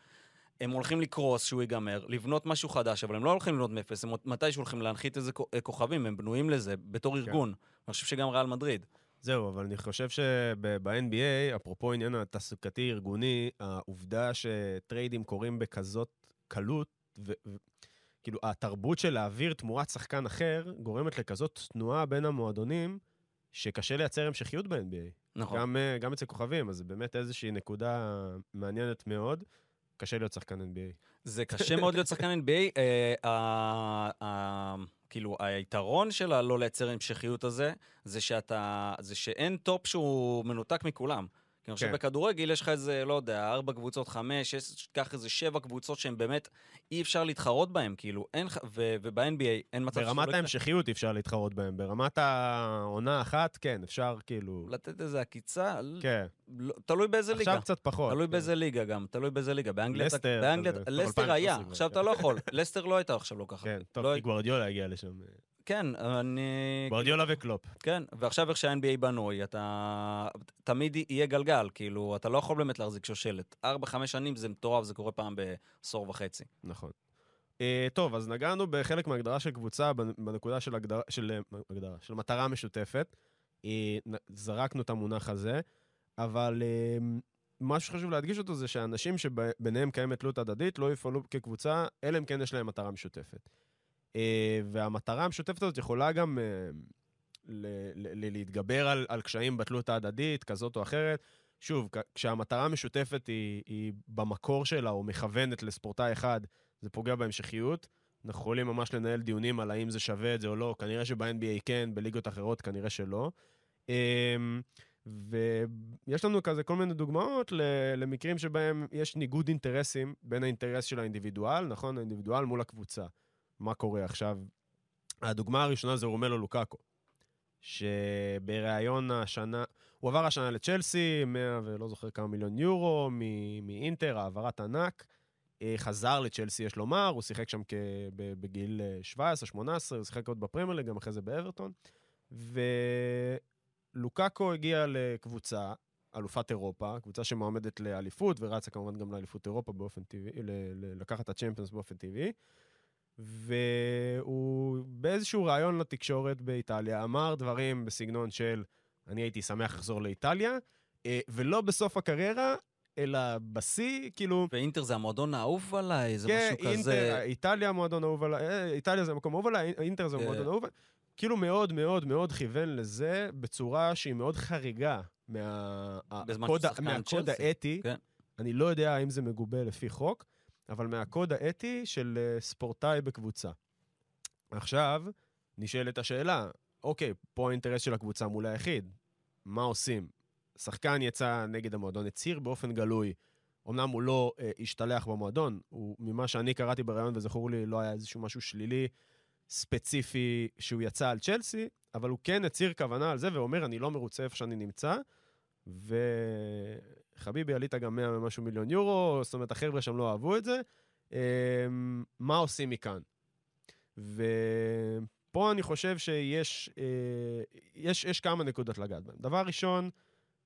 הם הולכים לקרוס שהוא ייגמר, לבנות משהו חדש, אבל הם לא הולכים לבנות מאפס, הם מתישהו הולכים להנחית איזה אה, כוכבים, הם בנויים לזה בתור כן. ארגון. אני חושב שגם ריאל מדריד. זהו, אבל אני חושב שב-NBA, אפרופו עניין התעסוקתי-ארגוני, העובדה שטריידים קורים בכזאת קלות, וכאילו, התרבות של להעביר תמורת שחקן אחר, גורמת לכזאת תנועה בין המועדונים, שקשה לייצר המשכיות ב-NBA. נכון. גם, אה, גם אצל כוכבים, אז זה באמת איזושהי נקודה מעניינת מאוד. קשה להיות שחקן NBA. זה קשה מאוד להיות שחקן NBA. אה, ה- ה- כאילו, היתרון של הלא לייצר המשכיות הזה, זה שאתה, זה שאין top שהוא מנותק מכולם. כי אני חושב כן. בכדורגל יש לך איזה, לא יודע, ארבע קבוצות, חמש, יש קח איזה שבע קבוצות שהן באמת, אי אפשר להתחרות בהן, כאילו, אין ו- וב-NBA אין מצב ברמת ההמשכיות אי אפשר להתחרות בהם. ברמת העונה האחת, כן, אפשר כאילו... לתת איזה עקיצה, כן. לא- תלוי באיזה ליגה. עכשיו קצת פחות. תלוי כן. באיזה ליגה גם, תלוי באיזה ליגה. באנגליה, לסטר, באנגליה, לסטר 2013 היה, עכשיו כן. אתה לא יכול. לסטר לא הייתה עכשיו לא ככה. כן, טוב, לא- גוורדיולה הגיע לשם. כן, אני... גוורדיולה וקלופ. כן, ועכשיו איך שה-NBA בנוי, אתה... תמיד יהיה גלגל, כאילו, אתה לא יכול באמת להחזיק שושלת. ארבע, חמש שנים זה מטורף, זה קורה פעם בעשור וחצי. נכון. Uh, טוב, אז נגענו בחלק מההגדרה של קבוצה, בנ- בנקודה של הגדרה, של, אה, הגדרה, של מטרה משותפת. Uh, נ- זרקנו את המונח הזה, אבל uh, מה שחשוב להדגיש אותו זה שאנשים שביניהם קיימת תלות הדדית לא יפעלו כקבוצה, אלא אם כן יש להם מטרה משותפת. Uh, והמטרה המשותפת הזאת יכולה גם uh, ל- ל- להתגבר על, על קשיים בתלות ההדדית, כזאת או אחרת. שוב, כשהמטרה המשותפת היא, היא במקור שלה או מכוונת לספורטאי אחד, זה פוגע בהמשכיות. אנחנו יכולים ממש לנהל דיונים על האם זה שווה את זה או לא. כנראה שב-NBA כן, בליגות אחרות כנראה שלא. אמ, ויש לנו כזה כל מיני דוגמאות למקרים שבהם יש ניגוד אינטרסים בין האינטרס של האינדיבידואל, נכון? האינדיבידואל מול הקבוצה. מה קורה עכשיו? הדוגמה הראשונה זה רומלו לוקאקו, שבריאיון השנה, הוא עבר השנה לצ'לסי, 100 ולא זוכר כמה מיליון יורו, מאינטר, העברת ענק. אה, חזר לצ'לסי, יש לומר, הוא שיחק שם בגיל 17-18, הוא שיחק עוד בפרמייר ליג, גם אחרי זה באברטון. ולוקאקו הגיע לקבוצה, אלופת אירופה, קבוצה שמועמדת לאליפות, ורצה כמובן גם לאליפות אירופה באופן טבעי, לקחת את הצ'מפיונס באופן טבעי. והוא באיזשהו ראיון לתקשורת באיטליה אמר דברים בסגנון של אני הייתי שמח לחזור לאיטליה, אה, ולא בסוף הקריירה, אלא בשיא, כאילו... ואינטר זה המועדון האהוב עליי, זה כן, משהו אינטר, כזה... איטליה מועדון אהוב עליי, אה, איטליה זה מקום אהוב עליי, אינטר זה כן. מועדון אהוב עליי. כאילו מאוד מאוד מאוד כיוון לזה בצורה שהיא מאוד חריגה מה- הקוד מהקוד צ'לסי. האתי. כן. אני לא יודע האם זה מגובה לפי חוק, אבל מהקוד האתי של אה, ספורטאי בקבוצה. עכשיו, נשאלת השאלה, אוקיי, פה האינטרס של הקבוצה מול היחיד, מה עושים? שחקן יצא נגד המועדון, הצהיר באופן גלוי. אמנם הוא לא אה, השתלח במועדון, הוא, ממה שאני קראתי בריאיון וזכור לי, לא היה איזשהו משהו שלילי ספציפי שהוא יצא על צ'לסי, אבל הוא כן הצהיר כוונה על זה ואומר, אני לא מרוצה איפה שאני נמצא, וחביבי, עלית גם 100 ומשהו מיליון יורו, זאת אומרת, החבר'ה שם לא אהבו את זה. אה, מה עושים מכאן? ופה אני חושב שיש אה, יש, יש כמה נקודות לגעת בהן. דבר ראשון,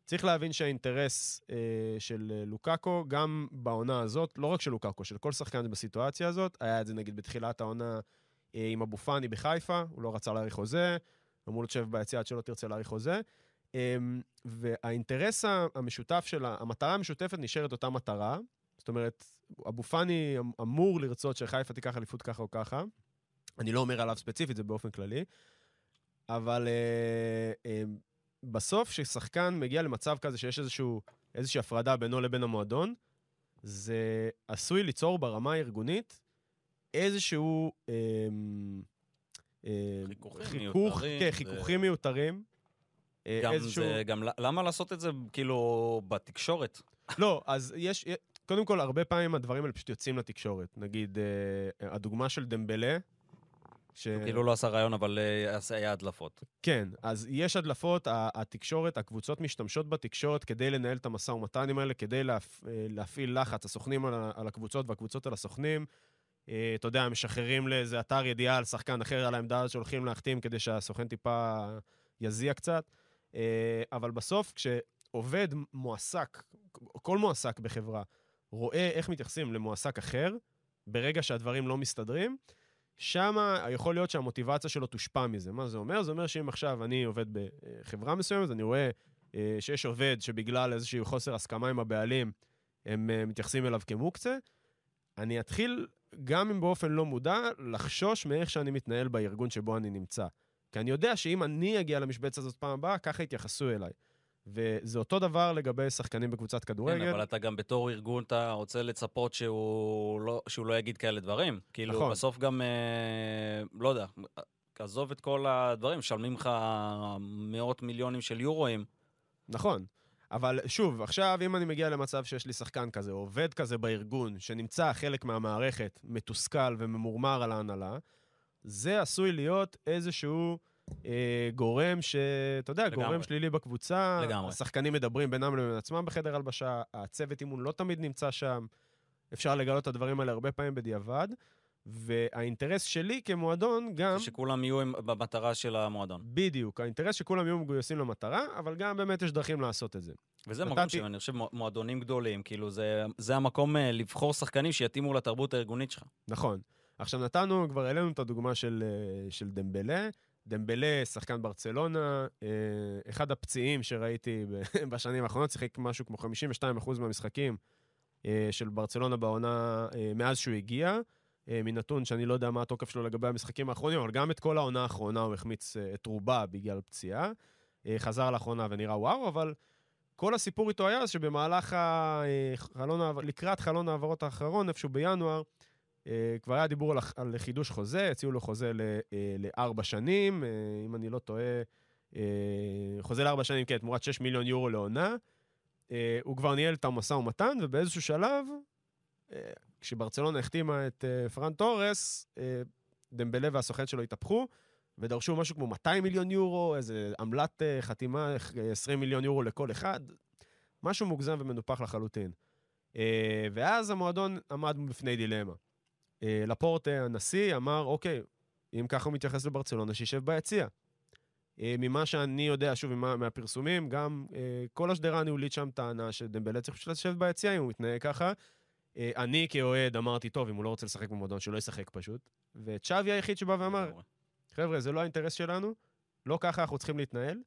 צריך להבין שהאינטרס אה, של לוקאקו, גם בעונה הזאת, לא רק של לוקאקו, של כל שחקן בסיטואציה הזאת, היה את זה נגיד בתחילת העונה אה, עם אבו פאני בחיפה, הוא לא רצה להאריך חוזה, אמרו לו תשב ביציע עד שלא תרצה להאריך חוזה. אה, והאינטרס המשותף של, ה- המטרה המשותפת נשארת אותה מטרה. זאת אומרת, אבו פאני אמ- אמור לרצות שחיפה תיקח אליפות ככה או ככה. אני לא אומר עליו ספציפית, זה באופן כללי. אבל אה, אה, בסוף, כששחקן מגיע למצב כזה שיש איזשהו, איזושהי הפרדה בינו לבין המועדון, זה עשוי ליצור ברמה הארגונית איזשהו... אה, אה, חיכוכים חיכוך, מיותרים, כן, זה- חיכוכים מיותרים. אה, גם איזשהו... זה, גם למה לעשות את זה כאילו בתקשורת? *laughs* לא, אז יש, קודם כל, הרבה פעמים הדברים האלה פשוט יוצאים לתקשורת. נגיד, אה, הדוגמה של דמבלה, ש... הוא כאילו לא עשה רעיון, אבל אה, היה הדלפות. כן, אז יש הדלפות, התקשורת, הקבוצות משתמשות בתקשורת כדי לנהל את המשא ומתנים האלה, כדי להפ... אה, להפעיל לחץ, הסוכנים על, הקבוצות והקבוצות על הסוכנים. אה, אתה יודע, משחררים לאיזה אתר ידיעה על שחקן אחר על העמדה שהולכים להחתים כדי שהסוכן טיפה יזיע קצת. אה, אבל בסוף, כשעובד מועסק, כל מועסק בחברה, רואה איך מתייחסים למועסק אחר, ברגע שהדברים לא מסתדרים, שם יכול להיות שהמוטיבציה שלו תושפע מזה. מה זה אומר? זה אומר שאם עכשיו אני עובד בחברה מסוימת, אני רואה אה, שיש עובד שבגלל איזשהו חוסר הסכמה עם הבעלים, הם אה, מתייחסים אליו כמוקצה, אני אתחיל, גם אם באופן לא מודע, לחשוש מאיך שאני מתנהל בארגון שבו אני נמצא. כי אני יודע שאם אני אגיע למשבצת הזאת פעם הבאה, ככה יתייחסו אליי. וזה אותו דבר לגבי שחקנים בקבוצת כדורגל. כן, אבל אתה גם בתור ארגון, אתה רוצה לצפות שהוא לא, שהוא לא יגיד כאלה דברים. כאילו, נכון. בסוף גם, אה, לא יודע, עזוב את כל הדברים, משלמים לך מאות מיליונים של יורואים. נכון. אבל שוב, עכשיו, אם אני מגיע למצב שיש לי שחקן כזה, או עובד כזה בארגון, שנמצא חלק מהמערכת, מתוסכל וממורמר על ההנהלה, זה עשוי להיות איזשהו אה, גורם ש... אתה יודע, לגמרי. גורם שלילי בקבוצה. לגמרי. השחקנים מדברים בינם לבין עצמם בחדר הלבשה, הצוות אימון לא תמיד נמצא שם. אפשר לגלות את הדברים האלה הרבה פעמים בדיעבד. והאינטרס שלי כמועדון גם... שכולם יהיו במטרה של המועדון. בדיוק, האינטרס שכולם יהיו מגויסים למטרה, אבל גם באמת יש דרכים לעשות את זה. וזה נתתי- מקום שאני חושב, מועדונים גדולים, כאילו, זה, זה המקום אה, לבחור שחקנים שיתאימו לתרבות הארגונית שלך. נכון. עכשיו נתנו, כבר העלינו את הדוגמה של, אה, של דמבלה. דמבלה, שחקן ברצלונה, אה, אחד הפציעים שראיתי *laughs* בשנים האחרונות, שיחק משהו כמו 52% מהמשחקים אה, של ברצלונה בעונה מאז שהוא הגיע. מנתון שאני לא יודע מה התוקף שלו לגבי המשחקים האחרונים, אבל גם את כל העונה האחרונה הוא החמיץ את רובה בגלל פציעה. חזר לאחרונה ונראה וואו, אבל כל הסיפור איתו היה שבמהלך החלון, לקראת חלון ההעברות האחרון, איפשהו בינואר, כבר היה דיבור על, על חידוש חוזה, הציעו לו חוזה אה, לארבע שנים, אה, אם אני לא טועה, אה, חוזה לארבע שנים, כן, תמורת 6 מיליון יורו לעונה. אה, הוא כבר ניהל את המשא ומתן, ובאיזשהו שלב, אה, כשברצלונה החתימה את אה, פרן תורס, אה, דמבלה והסוכן שלו התהפכו, ודרשו משהו כמו 200 מיליון יורו, איזה עמלת אה, חתימה, אה, 20 מיליון יורו לכל אחד, משהו מוגזם ומנופח לחלוטין. אה, ואז המועדון עמד בפני דילמה. אה, לפורט, הנשיא, אמר, אוקיי, אם ככה הוא מתייחס לברצלונה, שישב ביציע. אה, ממה שאני יודע, שוב, ממה, מהפרסומים, גם אה, כל השדרה הניהולית שם טענה שדמבלה צריך פשוט לשבת ביציע אם הוא מתנהג ככה. אני כאוהד אמרתי, טוב, אם הוא לא רוצה לשחק במועדון, שלא ישחק פשוט. וצ'אבי היחיד שבא ואמר, חבר'ה, זה לא האינטרס שלנו, לא ככה אנחנו צריכים להתנהל,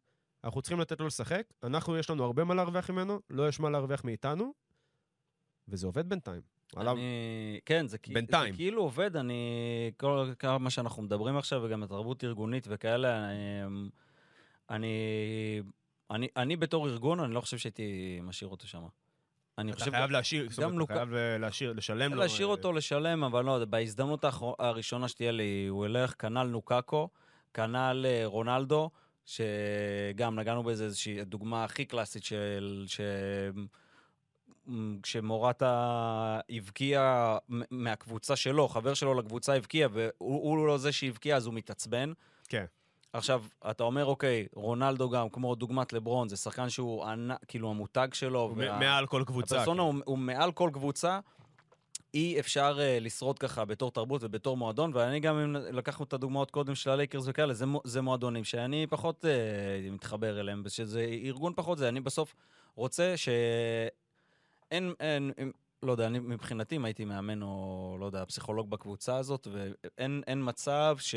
אנחנו צריכים לתת לו לשחק, אנחנו, יש לנו הרבה מה להרוויח ממנו, לא יש מה להרוויח מאיתנו, וזה עובד בינתיים. עליו, אני... כן, זה, בינתיים. זה כאילו עובד, אני... כל כמה שאנחנו מדברים עכשיו, וגם התרבות ארגונית וכאלה, אמ, אני... אני, אני בתור ארגון, אני לא חושב שהייתי משאיר אותו שם. אני אתה חושב... חייב להשאיר, זאת אומרת, אתה חייב אה, להשאיר, לשלם לו. להשאיר אה, אותו לשלם, אבל לא בהזדמנות הראשונה שתהיה לי, הוא ילך, כנ"ל נוקקו, כנ"ל אה, רונלדו, שגם נגענו באיזה איזושהי דוגמה הכי קלאסית של... ש... כשמורטה הבקיע מהקבוצה שלו, חבר שלו לקבוצה הבקיע, והוא הוא לא זה שהבקיע, אז הוא מתעצבן. כן. עכשיו, אתה אומר, אוקיי, רונלדו גם, כמו דוגמת לברון, זה שחקן שהוא ענק, כאילו המותג שלו. הוא מ- מעל כל קבוצה. הפרסונה כן. הוא, הוא מעל כל קבוצה. אי אפשר uh, לשרוד ככה בתור תרבות ובתור מועדון, ואני גם, אם לקחנו את הדוגמאות קודם של הלייקרס וכאלה, זה, זה מועדונים שאני פחות uh, מתחבר אליהם, שזה ארגון פחות זה. אני בסוף רוצה שאין, אין, אין, לא יודע, אני מבחינתי, אם הייתי מאמן או, לא יודע, פסיכולוג בקבוצה הזאת, ואין אין מצב ש,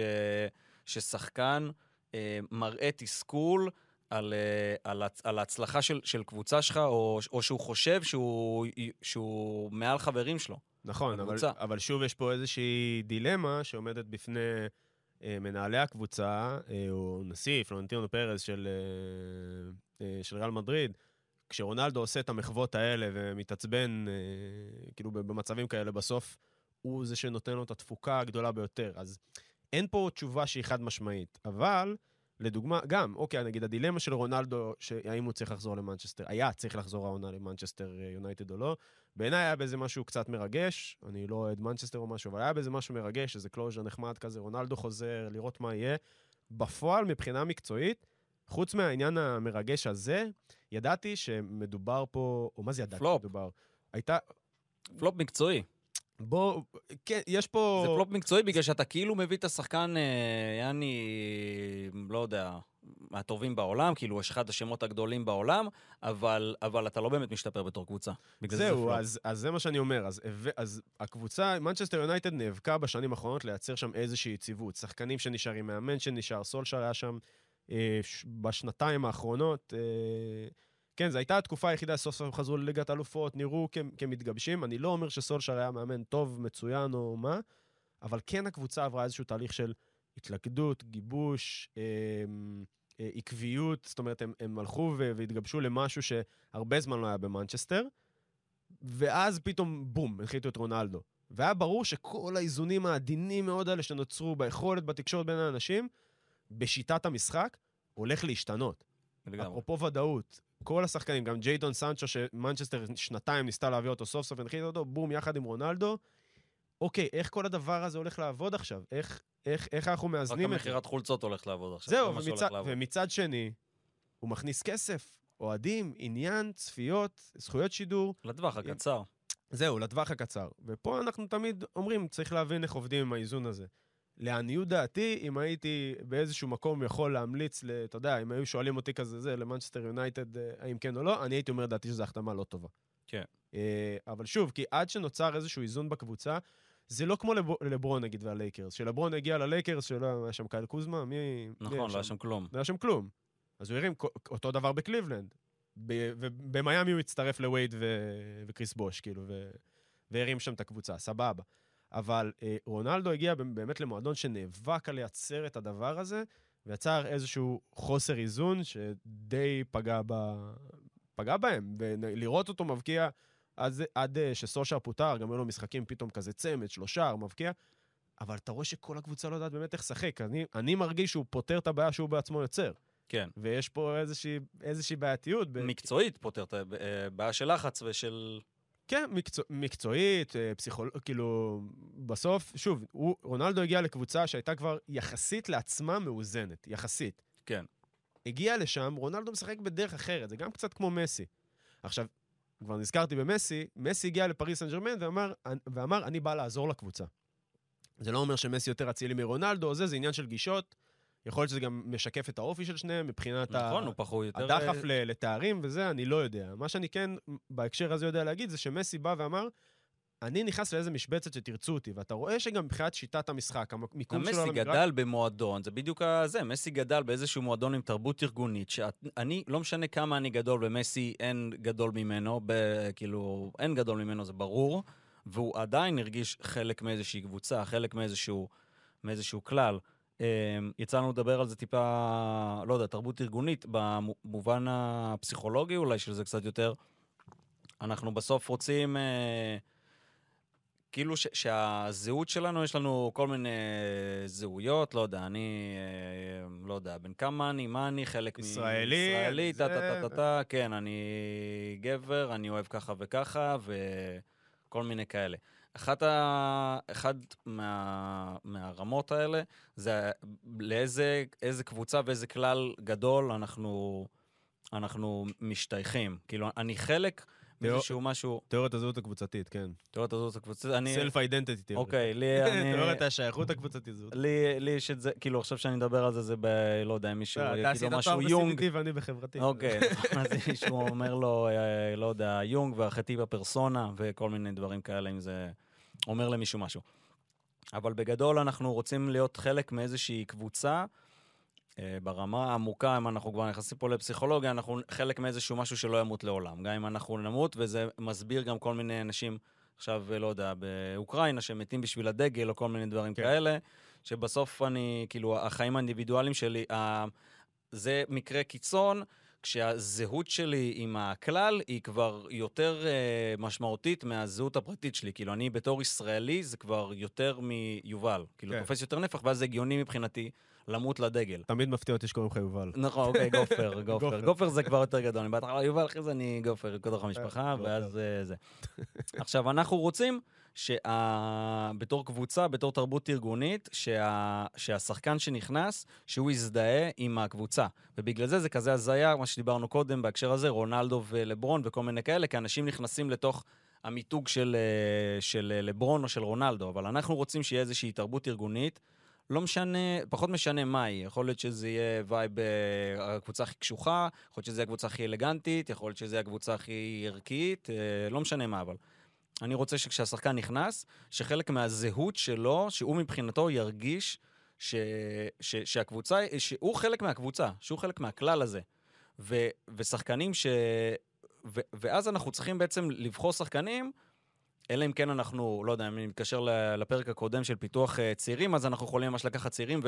ששחקן אה, מראה תסכול על, אה, על, על ההצלחה של, של קבוצה שלך, או, או שהוא חושב שהוא, שהוא מעל חברים שלו. נכון, אבל. אבל שוב יש פה איזושהי דילמה שעומדת בפני אה, מנהלי הקבוצה, אה, או נשיא, פלורנטינו פרז של, אה, אה, של ריאל מדריד, כשרונלדו עושה את המחוות האלה ומתעצבן, אה, כאילו במצבים כאלה, בסוף הוא זה שנותן לו את התפוקה הגדולה ביותר. אז אין פה תשובה שהיא חד משמעית, אבל... לדוגמה, גם, אוקיי, נגיד הדילמה של רונלדו, האם הוא צריך לחזור למנצ'סטר, היה צריך לחזור העונה למנצ'סטר אה, יונייטד או לא, בעיניי היה בזה משהו קצת מרגש, אני לא אוהד מנצ'סטר או משהו, אבל היה בזה משהו מרגש, איזה closure נחמד כזה, רונלדו חוזר, לראות מה יהיה. בפועל, מבחינה מקצועית, חוץ מהעניין המרגש הזה, ידעתי שמדובר פה, או מה זה ידעתי פלופ. שמדובר? הייתה, פלופ מקצועי. בוא, כן, יש פה... זה פלופ מקצועי בגלל שאתה כאילו מביא את השחקן, אה, יעני, לא יודע, מהטובים בעולם, כאילו, יש אחד השמות הגדולים בעולם, אבל, אבל אתה לא באמת משתפר בתור קבוצה. זה זה זהו, פלופ. אז, אז זה מה שאני אומר. אז, אז, הקבוצה, מנצ'סטר יונייטד נאבקה בשנים האחרונות לייצר שם איזושהי יציבות. שחקנים שנשארים, מאמן שנשאר, סולשר היה שם בשנתיים האחרונות. אה, כן, זו הייתה התקופה היחידה, סוף סוף הם חזרו לליגת אלופות, נראו כמתגבשים. אני לא אומר שסולשר היה מאמן טוב, מצוין או מה, אבל כן הקבוצה עברה איזשהו תהליך של התלכדות, גיבוש, אה, עקביות, זאת אומרת, הם, הם הלכו והתגבשו למשהו שהרבה זמן לא היה במנצ'סטר, ואז פתאום, בום, הנחיתו את רונלדו. והיה ברור שכל האיזונים העדינים מאוד האלה שנוצרו ביכולת בתקשורת בין האנשים, בשיטת המשחק, הולך להשתנות. לגמרי. אפרופו ודאות, כל השחקנים, גם ג'יידון סנצ'ו, שמנצ'סטר שנתיים ניסתה להביא אותו סוף סוף, הנחית אותו, בום, יחד עם רונלדו. אוקיי, איך כל הדבר הזה הולך לעבוד עכשיו? איך, איך, איך אנחנו מאזנים את זה? רק המכירת חולצות הולך לעבוד עכשיו. זהו, ומצד, ומצד שני, הוא מכניס כסף, אוהדים, עניין, צפיות, זכויות שידור. לטווח הקצר. זהו, לטווח הקצר. ופה אנחנו תמיד אומרים, צריך להבין איך עובדים עם האיזון הזה. לעניות דעתי, אם הייתי באיזשהו מקום יכול להמליץ, אתה יודע, אם היו שואלים אותי כזה, זה, למנצ'סטר יונייטד, אה, האם כן או לא, אני הייתי אומר, דעתי שזו החתמה לא טובה. כן. אה, אבל שוב, כי עד שנוצר איזשהו איזון בקבוצה, זה לא כמו לברון, נגיד, והלייקרס. שלברון הגיע ללייקרס, שלא היה שם קייל קוזמה, מי... נכון, לא היה שם כלום. לא היה שם כלום. אז הוא הרים אותו דבר בקליבלנד. ובמיאמי הוא הצטרף לווייד וקריס בוש, כאילו, והרים שם את הקבוצה, סבבה. אבל אה, רונלדו הגיע באמת למועדון שנאבק על לייצר את הדבר הזה, ויצר איזשהו חוסר איזון שדי פגע, ב... פגע בהם. ולראות אותו מבקיע עד, עד אה, שסושר פוטר, גם היו לו משחקים פתאום כזה צמד, שלושה, מבקיע. אבל אתה רואה שכל הקבוצה לא יודעת באמת איך לשחק. אני, אני מרגיש שהוא פותר את הבעיה שהוא בעצמו יוצר. כן. ויש פה איזושהי, איזושהי בעייתיות. מקצועית פותר את הבעיה אה, של לחץ ושל... כן, מקצוע, מקצועית, אה, פסיכולוג... כאילו, בסוף, שוב, הוא, רונלדו הגיע לקבוצה שהייתה כבר יחסית לעצמה מאוזנת, יחסית. כן. הגיע לשם, רונלדו משחק בדרך אחרת, זה גם קצת כמו מסי. עכשיו, כבר נזכרתי במסי, מסי הגיע לפריס סן ג'רמן ואמר, ואמר, אני בא לעזור לקבוצה. זה לא אומר שמסי יותר אצילי מרונלדו או זה, זה עניין של גישות. יכול להיות שזה גם משקף את האופי של שניהם מבחינת נכון, ה... פחות יותר... הדחף אה, לתארים וזה, אני לא יודע. מה שאני כן בהקשר הזה יודע להגיד זה שמסי בא ואמר, אני נכנס לאיזה משבצת שתרצו אותי, ואתה רואה שגם מבחינת שיטת המשחק, המיקום שלו על המגרש... מסי גדל במועדון, זה בדיוק זה, מסי גדל באיזשהו מועדון עם תרבות ארגונית, שאני, לא משנה כמה אני גדול, ומסי אין גדול ממנו, ב, כאילו, אין גדול ממנו, זה ברור, והוא עדיין הרגיש חלק מאיזושהי קבוצה, חלק מאיזשהו, מאיזשהו כלל. אמ, יצא לנו לדבר על זה טיפה, לא יודע, תרבות ארגונית, במובן הפסיכולוגי אולי, שזה קצת יותר. אנחנו בסוף רוצים, אה, כאילו ש, שהזהות שלנו, יש לנו כל מיני זהויות, לא יודע, אני, אה, לא יודע, בן כמה אני, מה אני, חלק ישראלי, מ... ישראלי, טה טה טה טה טה, כן, אני גבר, אני אוהב ככה וככה, וכל מיני כאלה. אחת ה... אחד מה... מהרמות האלה זה לאיזה איזה קבוצה ואיזה כלל גדול אנחנו, אנחנו משתייכים. כאילו, אני חלק... מאיזשהו משהו... תיאוריית הזהות הקבוצתית, כן. תיאוריית הזהות הקבוצתית, אני... סלף אידנטיטי תיאוריה. אוקיי, לי *laughs* אני... תיאוריית השייכות הקבוצתית הזאת. לי יש את זה, כאילו, עכשיו שאני מדבר על זה, זה ב... לא יודע, מישהו, אה, כאילו משהו יונג. אתה עשית ואני בחברתי. אוקיי, *laughs* אז מישהו אומר לו, אה, לא יודע, יונג והארכיטיב הפרסונה וכל מיני דברים כאלה, אם זה... אומר למישהו משהו. אבל בגדול אנחנו רוצים להיות חלק מאיזושהי קבוצה. אה, ברמה העמוקה, אם אנחנו כבר נכנסים פה לפסיכולוגיה, אנחנו חלק מאיזשהו משהו שלא ימות לעולם. גם אם אנחנו נמות, וזה מסביר גם כל מיני אנשים, עכשיו, לא יודע, באוקראינה, שמתים בשביל הדגל, או כל מיני דברים כן. כאלה, שבסוף אני, כאילו, החיים האינדיבידואליים שלי, זה מקרה קיצון, כשהזהות שלי עם הכלל היא כבר יותר uh, משמעותית מהזהות הפרטית שלי. כאילו, אני בתור ישראלי זה כבר יותר מיובל. כאילו, כן. תופס יותר נפח, ואז זה הגיוני מבחינתי למות לדגל. תמיד מפתיע אותי שקוראים לך יובל. נכון, אוקיי, גופר, *laughs* גופר. גופר זה כבר יותר גדול. אני בהתחלה יובל, אחרי זה אני גופר, כותב המשפחה, אה, ואז uh, זה. עכשיו, אנחנו רוצים... שבתור קבוצה, בתור תרבות ארגונית, שה, שהשחקן שנכנס, שהוא יזדהה עם הקבוצה. ובגלל זה זה כזה הזיה, מה שדיברנו קודם בהקשר הזה, רונלדו ולברון וכל מיני כאלה, כי אנשים נכנסים לתוך המיתוג של, אה, של לברון או של רונלדו, אבל אנחנו רוצים שיהיה איזושהי תרבות ארגונית. לא משנה, פחות משנה מה היא. יכול להיות שזה יהיה vibe, אה, הקבוצה הכי קשוחה, יכול להיות שזה יהיה הקבוצה הכי אלגנטית, יכול להיות שזה יהיה הקבוצה הכי ערכית, אה, לא משנה מה, אבל אני רוצה שכשהשחקן נכנס, שחלק מהזהות שלו, שהוא מבחינתו ירגיש ש, ש, שהקבוצה, שהוא חלק מהקבוצה, שהוא חלק מהכלל הזה. ו, ושחקנים ש... ו, ואז אנחנו צריכים בעצם לבחור שחקנים אלא אם כן אנחנו, לא יודע, אם אני מתקשר לפרק הקודם של פיתוח אה, צעירים, אז אנחנו יכולים ממש לקחת צעירים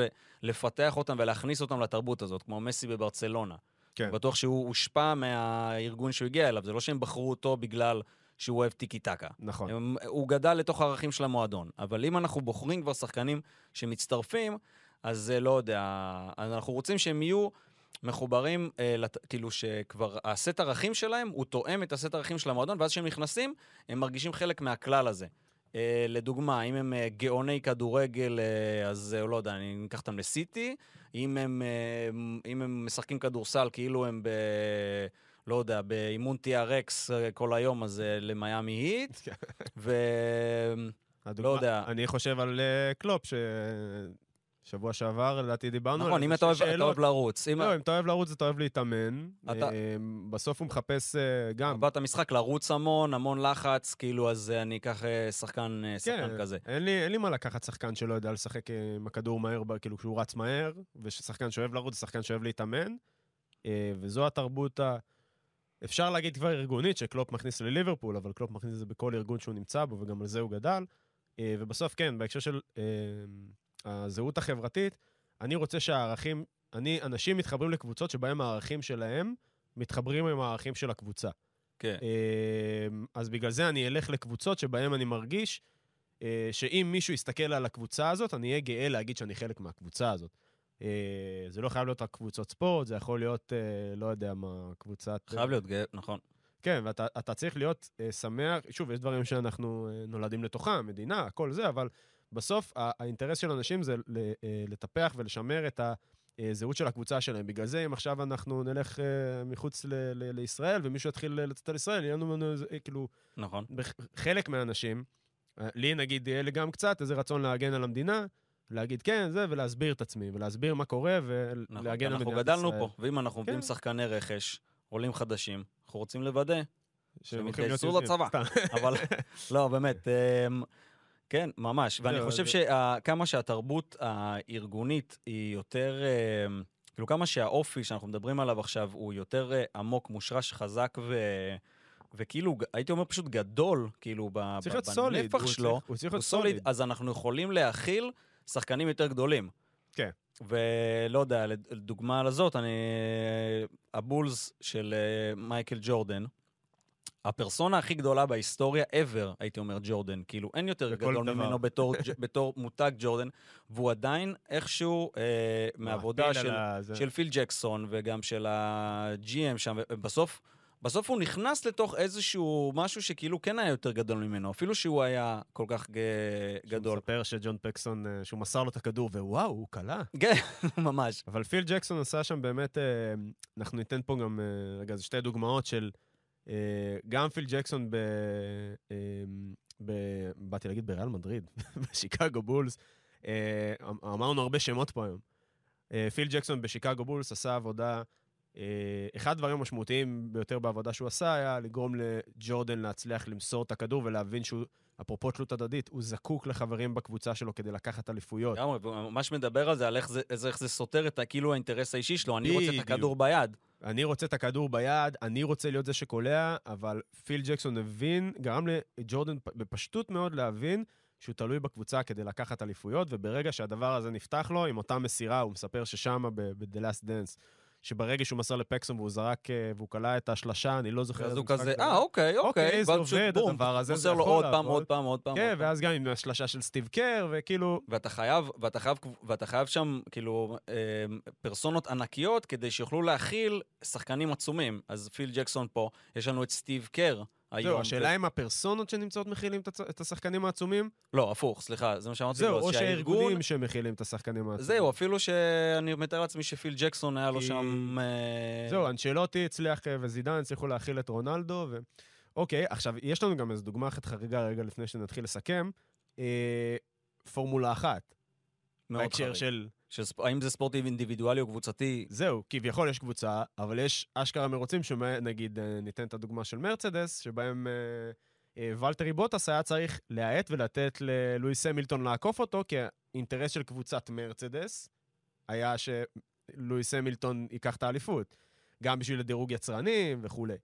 ולפתח אותם ולהכניס אותם לתרבות הזאת, כמו מסי בברצלונה. כן. בטוח שהוא הושפע מהארגון שהוא הגיע אליו, זה לא שהם בחרו אותו בגלל שהוא אוהב טיקי טקה. נכון. הם, הוא גדל לתוך הערכים של המועדון. אבל אם אנחנו בוחרים כבר שחקנים שמצטרפים, אז אה, לא יודע, אנחנו רוצים שהם יהיו מחוברים, אה, לת, כאילו שכבר הסט ערכים שלהם, הוא תואם את הסט ערכים של המועדון, ואז כשהם נכנסים, הם מרגישים חלק מהכלל הזה. אה, לדוגמה, אם הם אה, גאוני כדורגל, אה, אז אה, לא יודע, אני אקח אותם לסיטי. אם הם, אה, אם הם משחקים כדורסל כאילו הם ב... לא יודע, באימון TRX אה, כל היום, אז אה, למיאמי היט. ו... הדוגמה- לא יודע. אני חושב על אה, קלופ, ששבוע שעבר, לדעתי, דיברנו נכון, על אם אתה אוהב- אתה אוהב לרוץ. אם לא, אם אתה אוהב לרוץ, אתה אוהב להתאמן. אתה- אה, בסוף הוא מחפש אה, גם. באת משחק לרוץ המון, המון לחץ, כאילו, אז אה, אני אקח אה, שחקן אה, שחקן כן, כזה. אין לי, אין לי מה לקחת שחקן שלא יודע לשחק עם הכדור מהר, כאילו כשהוא רץ מהר, ושחקן שאוהב לרוץ, שחקן שאוהב להתאמן, וזו התרבות ה... אפשר להגיד כבר ארגונית שקלופ מכניס לליברפול, אבל קלופ מכניס את זה בכל ארגון שהוא נמצא בו, וגם על זה הוא גדל. ובסוף, כן, בהקשר של הזהות החברתית, אני רוצה שהערכים, אני, אנשים מתחברים לקבוצות שבהם הערכים שלהם מתחברים עם הערכים של הקבוצה. כן. אמ, אז בגלל זה אני אלך לקבוצות שבהן אני מרגיש אה, שאם מישהו יסתכל על הקבוצה הזאת, אני אהיה גאה להגיד שאני חלק מהקבוצה הזאת. אה, זה לא חייב להיות רק קבוצות ספורט, זה יכול להיות, אה, לא יודע מה, קבוצת... חייב להיות גאה, נכון. כן, ואתה אתה צריך להיות אה, שמח, שוב, יש דברים שאנחנו אה, נולדים לתוכם, מדינה, הכל זה, אבל בסוף האינטרס של אנשים זה אה, לטפח ולשמר את הזהות של הקבוצה שלהם. בגלל זה, אם עכשיו אנחנו נלך אה, מחוץ ל- ל- לישראל, ומישהו יתחיל אה, לצאת על ישראל, יהיה לנו כאילו, נכון. חלק מהאנשים, לי נגיד יהיה לי גם קצת איזה רצון להגן על המדינה, להגיד כן, זה, ולהסביר את עצמי, ולהסביר מה קורה, נכון. ולהגן על אנחנו מדינת גדלנו ישראל. פה, ואם אנחנו עובדים כן. שחקני רכש, עולים חדשים, אנחנו רוצים לוודא שהם יתגייסו. לצבא. אבל *laughs* לא, באמת, אמ, כן, ממש. ואני זהו, חושב שכמה שהתרבות הארגונית היא יותר, אמ, כאילו כמה שהאופי שאנחנו מדברים עליו עכשיו הוא יותר אה, עמוק, מושרש, חזק ו... וכאילו, הייתי אומר פשוט גדול, כאילו, ב- צריך להיות סוליד. בנפח הוא שלו, צריך- הוא צריך הוא להיות סוליד. אז אנחנו יכולים להכיל שחקנים יותר גדולים. כן. ולא יודע, לד- לדוגמה לזאת, אני... הבולס של אה, מייקל ג'ורדן, הפרסונה הכי גדולה בהיסטוריה ever, הייתי אומר ג'ורדן. כאילו, אין יותר גדול דבר. ממנו בתור, *laughs* בתור מותג ג'ורדן, והוא עדיין איכשהו אה, מעבודה של, זה. של פיל ג'קסון וגם של ה-GM שם, ובסוף... בסוף הוא נכנס לתוך איזשהו משהו שכאילו כן היה יותר גדול ממנו, אפילו שהוא היה כל כך ג... גדול. שהוא מספר שג'ון פקסון, אה, שהוא מסר לו את הכדור, ווואו, הוא קלע. כן, *laughs* ממש. אבל פיל ג'קסון עשה שם באמת, אה, אנחנו ניתן פה גם, אה, רגע, זה שתי דוגמאות של, גם פיל ג'קסון ב... אה, ב באתי להגיד בריאל מדריד, *laughs* בשיקגו בולס, אה, אמ- אמרנו הרבה שמות פה היום. אה, פיל ג'קסון בשיקגו בולס עשה עבודה, אה, אחד הדברים המשמעותיים ביותר בעבודה שהוא עשה היה לגרום לג'ורדן להצליח למסור את הכדור ולהבין שהוא, אפרופו תלות הדדית, הוא זקוק לחברים בקבוצה שלו כדי לקחת אליפויות. לגמרי, והוא ממש מדבר על זה, על איך זה, איך זה סותר את כאילו האינטרס האישי שלו, אני רוצה את. הכדור ביד. אני רוצה את הכדור ביד, אני רוצה להיות זה שקולע, אבל פיל ג'קסון הבין, גרם לג'ורדן בפשטות מאוד להבין שהוא תלוי בקבוצה כדי לקחת אליפויות, וברגע שהדבר הזה נפתח לו, עם אותה מסירה, הוא מספר ששמה ב-The Last Dance, שברגע שהוא מסר לפקסון והוא זרק, אה, והוא כלא את השלשה, אני לא זוכר אז הוא כזה, זה אה. אוקיי, אוקיי. אוקיי, זה עובד, הדבר הזה, זה מוסר לו עוד פעם. עוד פעם, עוד פעם. כן. ואז גם עם השלשה של סטיב קר, וכאילו... ואתה חייב, ואתה חייב, ואתה חייב שם, כאילו, אה, פרסונות ענקיות כדי שיוכלו להכיל שחקנים עצומים. אז פיל ג'קסון פה, יש לנו את סטיב קר היום. זהו, השאלה אם הפרסונות שנמצאות מכילים את השחקנים העצומים? לא, הפוך, סליחה, זה מה שאמרתי. זהו, או שהארגונים שמכילים את השחקנים העצומים. זהו, אפילו שאני מתאר לעצמי שפיל ג'קסון היה לו שם... אה, זהו, אנצ'לוטי הצליח אה, וזידן הצליחו להכיל את רונלדו, ו... אוקיי, עכשיו, יש לנו גם איזו דוגמה אחת חריגה רגע לפני שנתחיל לסכם. אה, פורמולה אחת. מאוד בהקשר חריג. של... האם זה ספורט אינדיבידואלי או קבוצתי? זהו, כביכול יש קבוצה, אבל יש אשכרה מרוצים, שנגיד, אה, ניתן את הדוגמה של מרצדס, שבהם אה, אה, ולטרי בוטס היה צריך להאט ולתת ללואיס המילטון לעקוף אותו, כי האינטרס של קבוצת מרצדס היה שלואיס המילטון ייקח את האליפות, גם בשביל הדירוג יצרנים וכולי.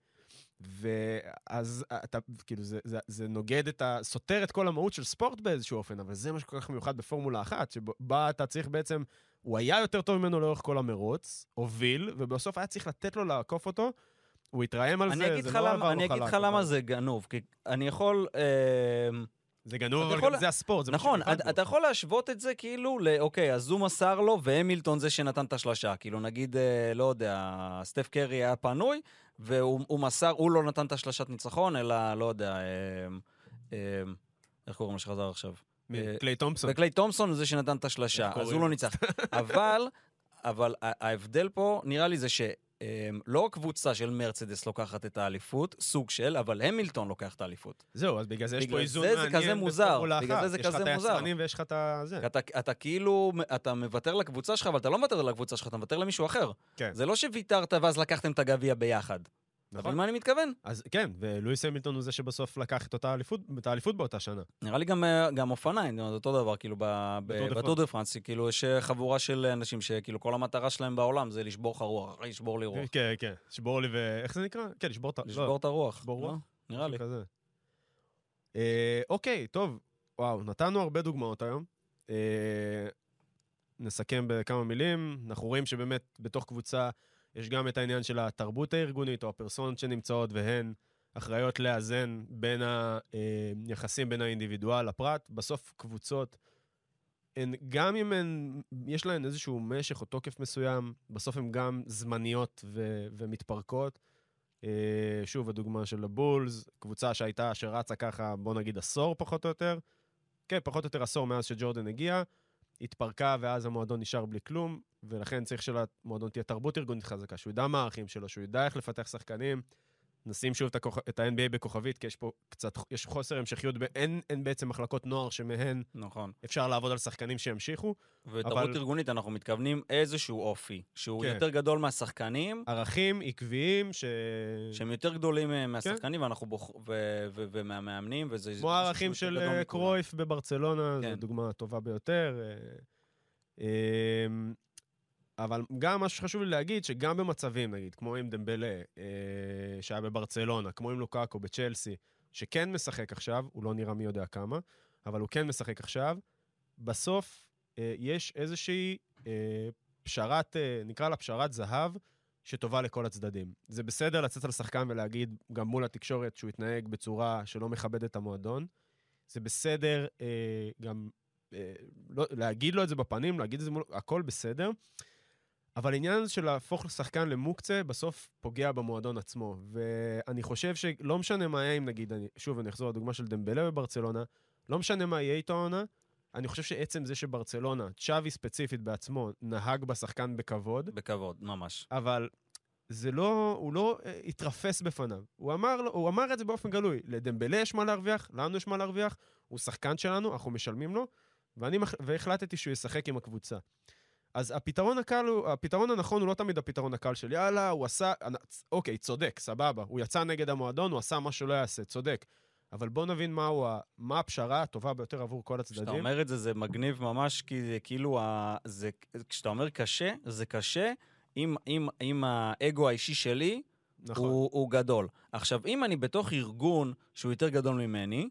ואז אתה, כאילו, זה, זה, זה נוגד את ה... סותר את כל המהות של ספורט באיזשהו אופן, אבל זה מה שכל כך מיוחד בפורמולה אחת, שבה אתה צריך בעצם... הוא היה יותר טוב ממנו לאורך כל המרוץ, הוביל, ובסוף היה צריך לתת לו לעקוף אותו. הוא התרעם על זה, זה לא עבר לו חלק. אני אגיד לך למה זה גנוב, כי אני יכול... אה... זה גנוב, אבל יכול... זה הספורט, זה נכון, אתה, אתה יכול להשוות את זה כאילו, אוקיי, אז הוא מסר לו, והמילטון זה שנתן את השלשה. כאילו, נגיד, אה, לא יודע, סטף קרי היה פנוי, והוא מסר, הוא לא נתן את השלשת ניצחון, אלא, לא יודע, אה, אה, איך קוראים לו שחזר עכשיו? קליי תומפסון. וקליי תומפסון הוא זה שנתן את השלשה, אז הוא לא ניצח. אבל, אבל ההבדל פה, נראה לי זה ש... אמ, לא הקבוצה של מרצדס לוקחת את האליפות, סוג של, אבל המילטון לוקח את האליפות. זהו, אז בגלל זה יש פה איזון מעניין. בגלל זה זה כזה מוזר. בגלל זה זה כזה מוזר. יש לך את היצרנים ויש לך את זה. אתה כאילו, אתה מוותר לקבוצה שלך, אבל אתה לא מוותר לקבוצה שלך, אתה מוותר למישהו אחר. כן. זה לא שוויתרת ואז לקחתם את הגביע ביחד. נכון. אתה מבין מה אני מתכוון? אז כן, ולואיס המילטון הוא זה שבסוף לקח את אותה אליפות, את האליפות באותה שנה. נראה לי גם, אה, גם אופניים, זה אותו דבר, כאילו, בטור דה פרנס, כאילו, יש אה, חבורה של אנשים שכאילו כל המטרה שלהם בעולם זה לשבור לך רוח, לשבור לי רוח. כן, כן, לשבור לי ו... איך זה נקרא? כן, לשבור את הרוח. לשבור את הרוח. לשבור רוח? לא? נראה לי. כזה. אה, אוקיי, טוב, וואו, נתנו הרבה דוגמאות היום. אה, נסכם בכמה מילים. אנחנו רואים שבאמת בתוך קבוצה... יש גם את העניין של התרבות הארגונית, או הפרסונות שנמצאות, והן אחראיות לאזן בין היחסים בין האינדיבידואל לפרט. בסוף קבוצות, הן, גם אם הן, יש להן איזשהו משך או תוקף מסוים, בסוף הן גם זמניות ו, ומתפרקות. אה, שוב, הדוגמה של הבולס, קבוצה שהייתה, שרצה ככה, בוא נגיד עשור פחות או יותר. כן, פחות או יותר עשור מאז שג'ורדן הגיע. התפרקה ואז המועדון נשאר בלי כלום, ולכן צריך שלמועדון תהיה תרבות ארגונית חזקה, שהוא ידע מה הערכים שלו, שהוא ידע איך לפתח שחקנים. נשים שוב את, הכוח... את ה-NBA בכוכבית, כי יש פה קצת, יש חוסר המשכיות, ב... אין, אין בעצם מחלקות נוער שמהן נכון. אפשר לעבוד על שחקנים שימשיכו. ותרבות אבל... ארגונית, אנחנו מתכוונים איזשהו אופי, שהוא כן. יותר גדול מהשחקנים. ערכים עקביים, ש... שהם יותר גדולים אה, מהשחקנים, כן. ואנחנו בוח... ו... ו... ומהמאמנים, וזה... כמו הערכים של אה, קרויף בברצלונה, כן. זו דוגמה טובה ביותר. אבל גם מה שחשוב לי להגיד, שגם במצבים, נגיד, כמו עם דמבלה, אה, שהיה בברצלונה, כמו עם לוקאקו בצ'לסי, שכן משחק עכשיו, הוא לא נראה מי יודע כמה, אבל הוא כן משחק עכשיו, בסוף אה, יש איזושהי אה, פשרת, אה, נקרא לה פשרת זהב, שטובה לכל הצדדים. זה בסדר לצאת על שחקן ולהגיד, גם מול התקשורת, שהוא יתנהג בצורה שלא מכבדת את המועדון. זה בסדר אה, גם אה, לא, להגיד לו את זה בפנים, להגיד את זה מול... הכל בסדר. אבל העניין הזה של להפוך לשחקן למוקצה, בסוף פוגע במועדון עצמו. ואני חושב שלא משנה מה יהיה אם נגיד, אני, שוב, אני אחזור לדוגמה של דמבלה בברצלונה, לא משנה מה יהיה איתו העונה, אני חושב שעצם זה שברצלונה, צ'אבי ספציפית בעצמו, נהג בשחקן בכבוד. בכבוד, ממש. אבל זה לא, הוא לא uh, התרפס בפניו. הוא אמר, הוא אמר את זה באופן גלוי. לדמבלה יש מה להרוויח, לנו יש מה להרוויח, הוא שחקן שלנו, אנחנו משלמים לו, ואני, והחלטתי שהוא ישחק עם הקבוצה. אז הפתרון הקל הוא, הפתרון הנכון הוא לא תמיד הפתרון הקל של יאללה, הוא עשה, אוקיי, צודק, סבבה. הוא יצא נגד המועדון, הוא עשה מה שלא יעשה, צודק. אבל בוא נבין מהו, מה הפשרה הטובה ביותר עבור כל הצדדים. כשאתה אומר את זה, זה מגניב ממש, כי זה כאילו, ה, זה, כשאתה אומר קשה, זה קשה אם, אם, אם האגו האישי שלי נכון. הוא, הוא גדול. עכשיו, אם אני בתוך ארגון שהוא יותר גדול ממני,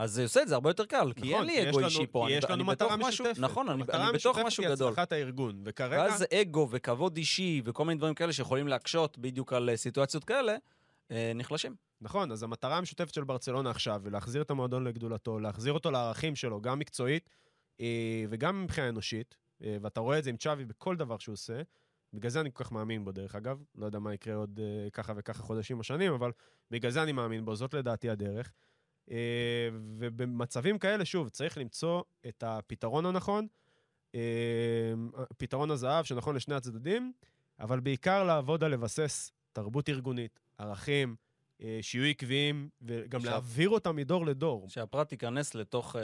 אז זה עושה את זה הרבה יותר קל, כי אין לי אגו אישי פה. כי יש לנו מטרה משותפת. נכון, אני בתוך משהו גדול. היא הצלחת הארגון, וכרגע... ואז אגו וכבוד אישי וכל מיני דברים כאלה שיכולים להקשות בדיוק על אה, סיטואציות כאלה, אה, נחלשים. נכון, אז המטרה המשותפת של ברצלונה עכשיו, ולהחזיר את המועדון לגדולתו, להחזיר אותו לערכים שלו, גם מקצועית אה, וגם מבחינה אנושית, ואתה רואה את זה עם צ'אבי בכל דבר שהוא עושה. בגלל זה אני כל כך מאמין בו, דרך אגב. לא יודע מה יקרה עוד ככה וככה חודשים או שנים, אבל בגלל זה אני מאמין בו, זאת לדעתי הדרך. אה, ובמצבים כאלה, שוב, צריך למצוא את הפתרון הנכון, אה, פתרון הזהב שנכון לשני הצדדים, אבל בעיקר לעבוד על לבסס תרבות ארגונית, ערכים, אה, שיהיו עקביים, וגם שה... להעביר אותם מדור לדור. שהפרט ייכנס לתוך אה,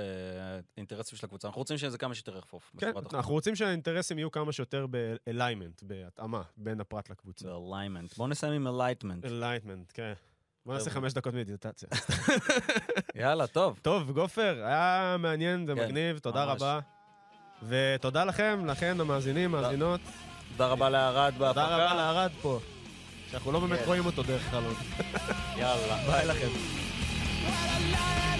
אינטרסים של הקבוצה. אנחנו רוצים שזה כמה שיותר יחפוף. כן, אנחנו רוצים שהאינטרסים יהיו כמה שיותר ב-alignment, בהתאמה בין הפרט לקבוצה. ב-alignment. בואו נסיים עם alignment. alignment, כן. בוא נעשה חמש דקות מדיטציה. *laughs* יאללה, טוב. טוב, גופר, היה מעניין, זה כן, מגניב, תודה רבה. ותודה לכם, לכן, המאזינים, מאזינות. תודה רבה לערד בהפקה. תודה רבה לערד פה. אנחנו לא באמת כן. רואים אותו דרך חלון. יאללה. ביי לכם. *laughs*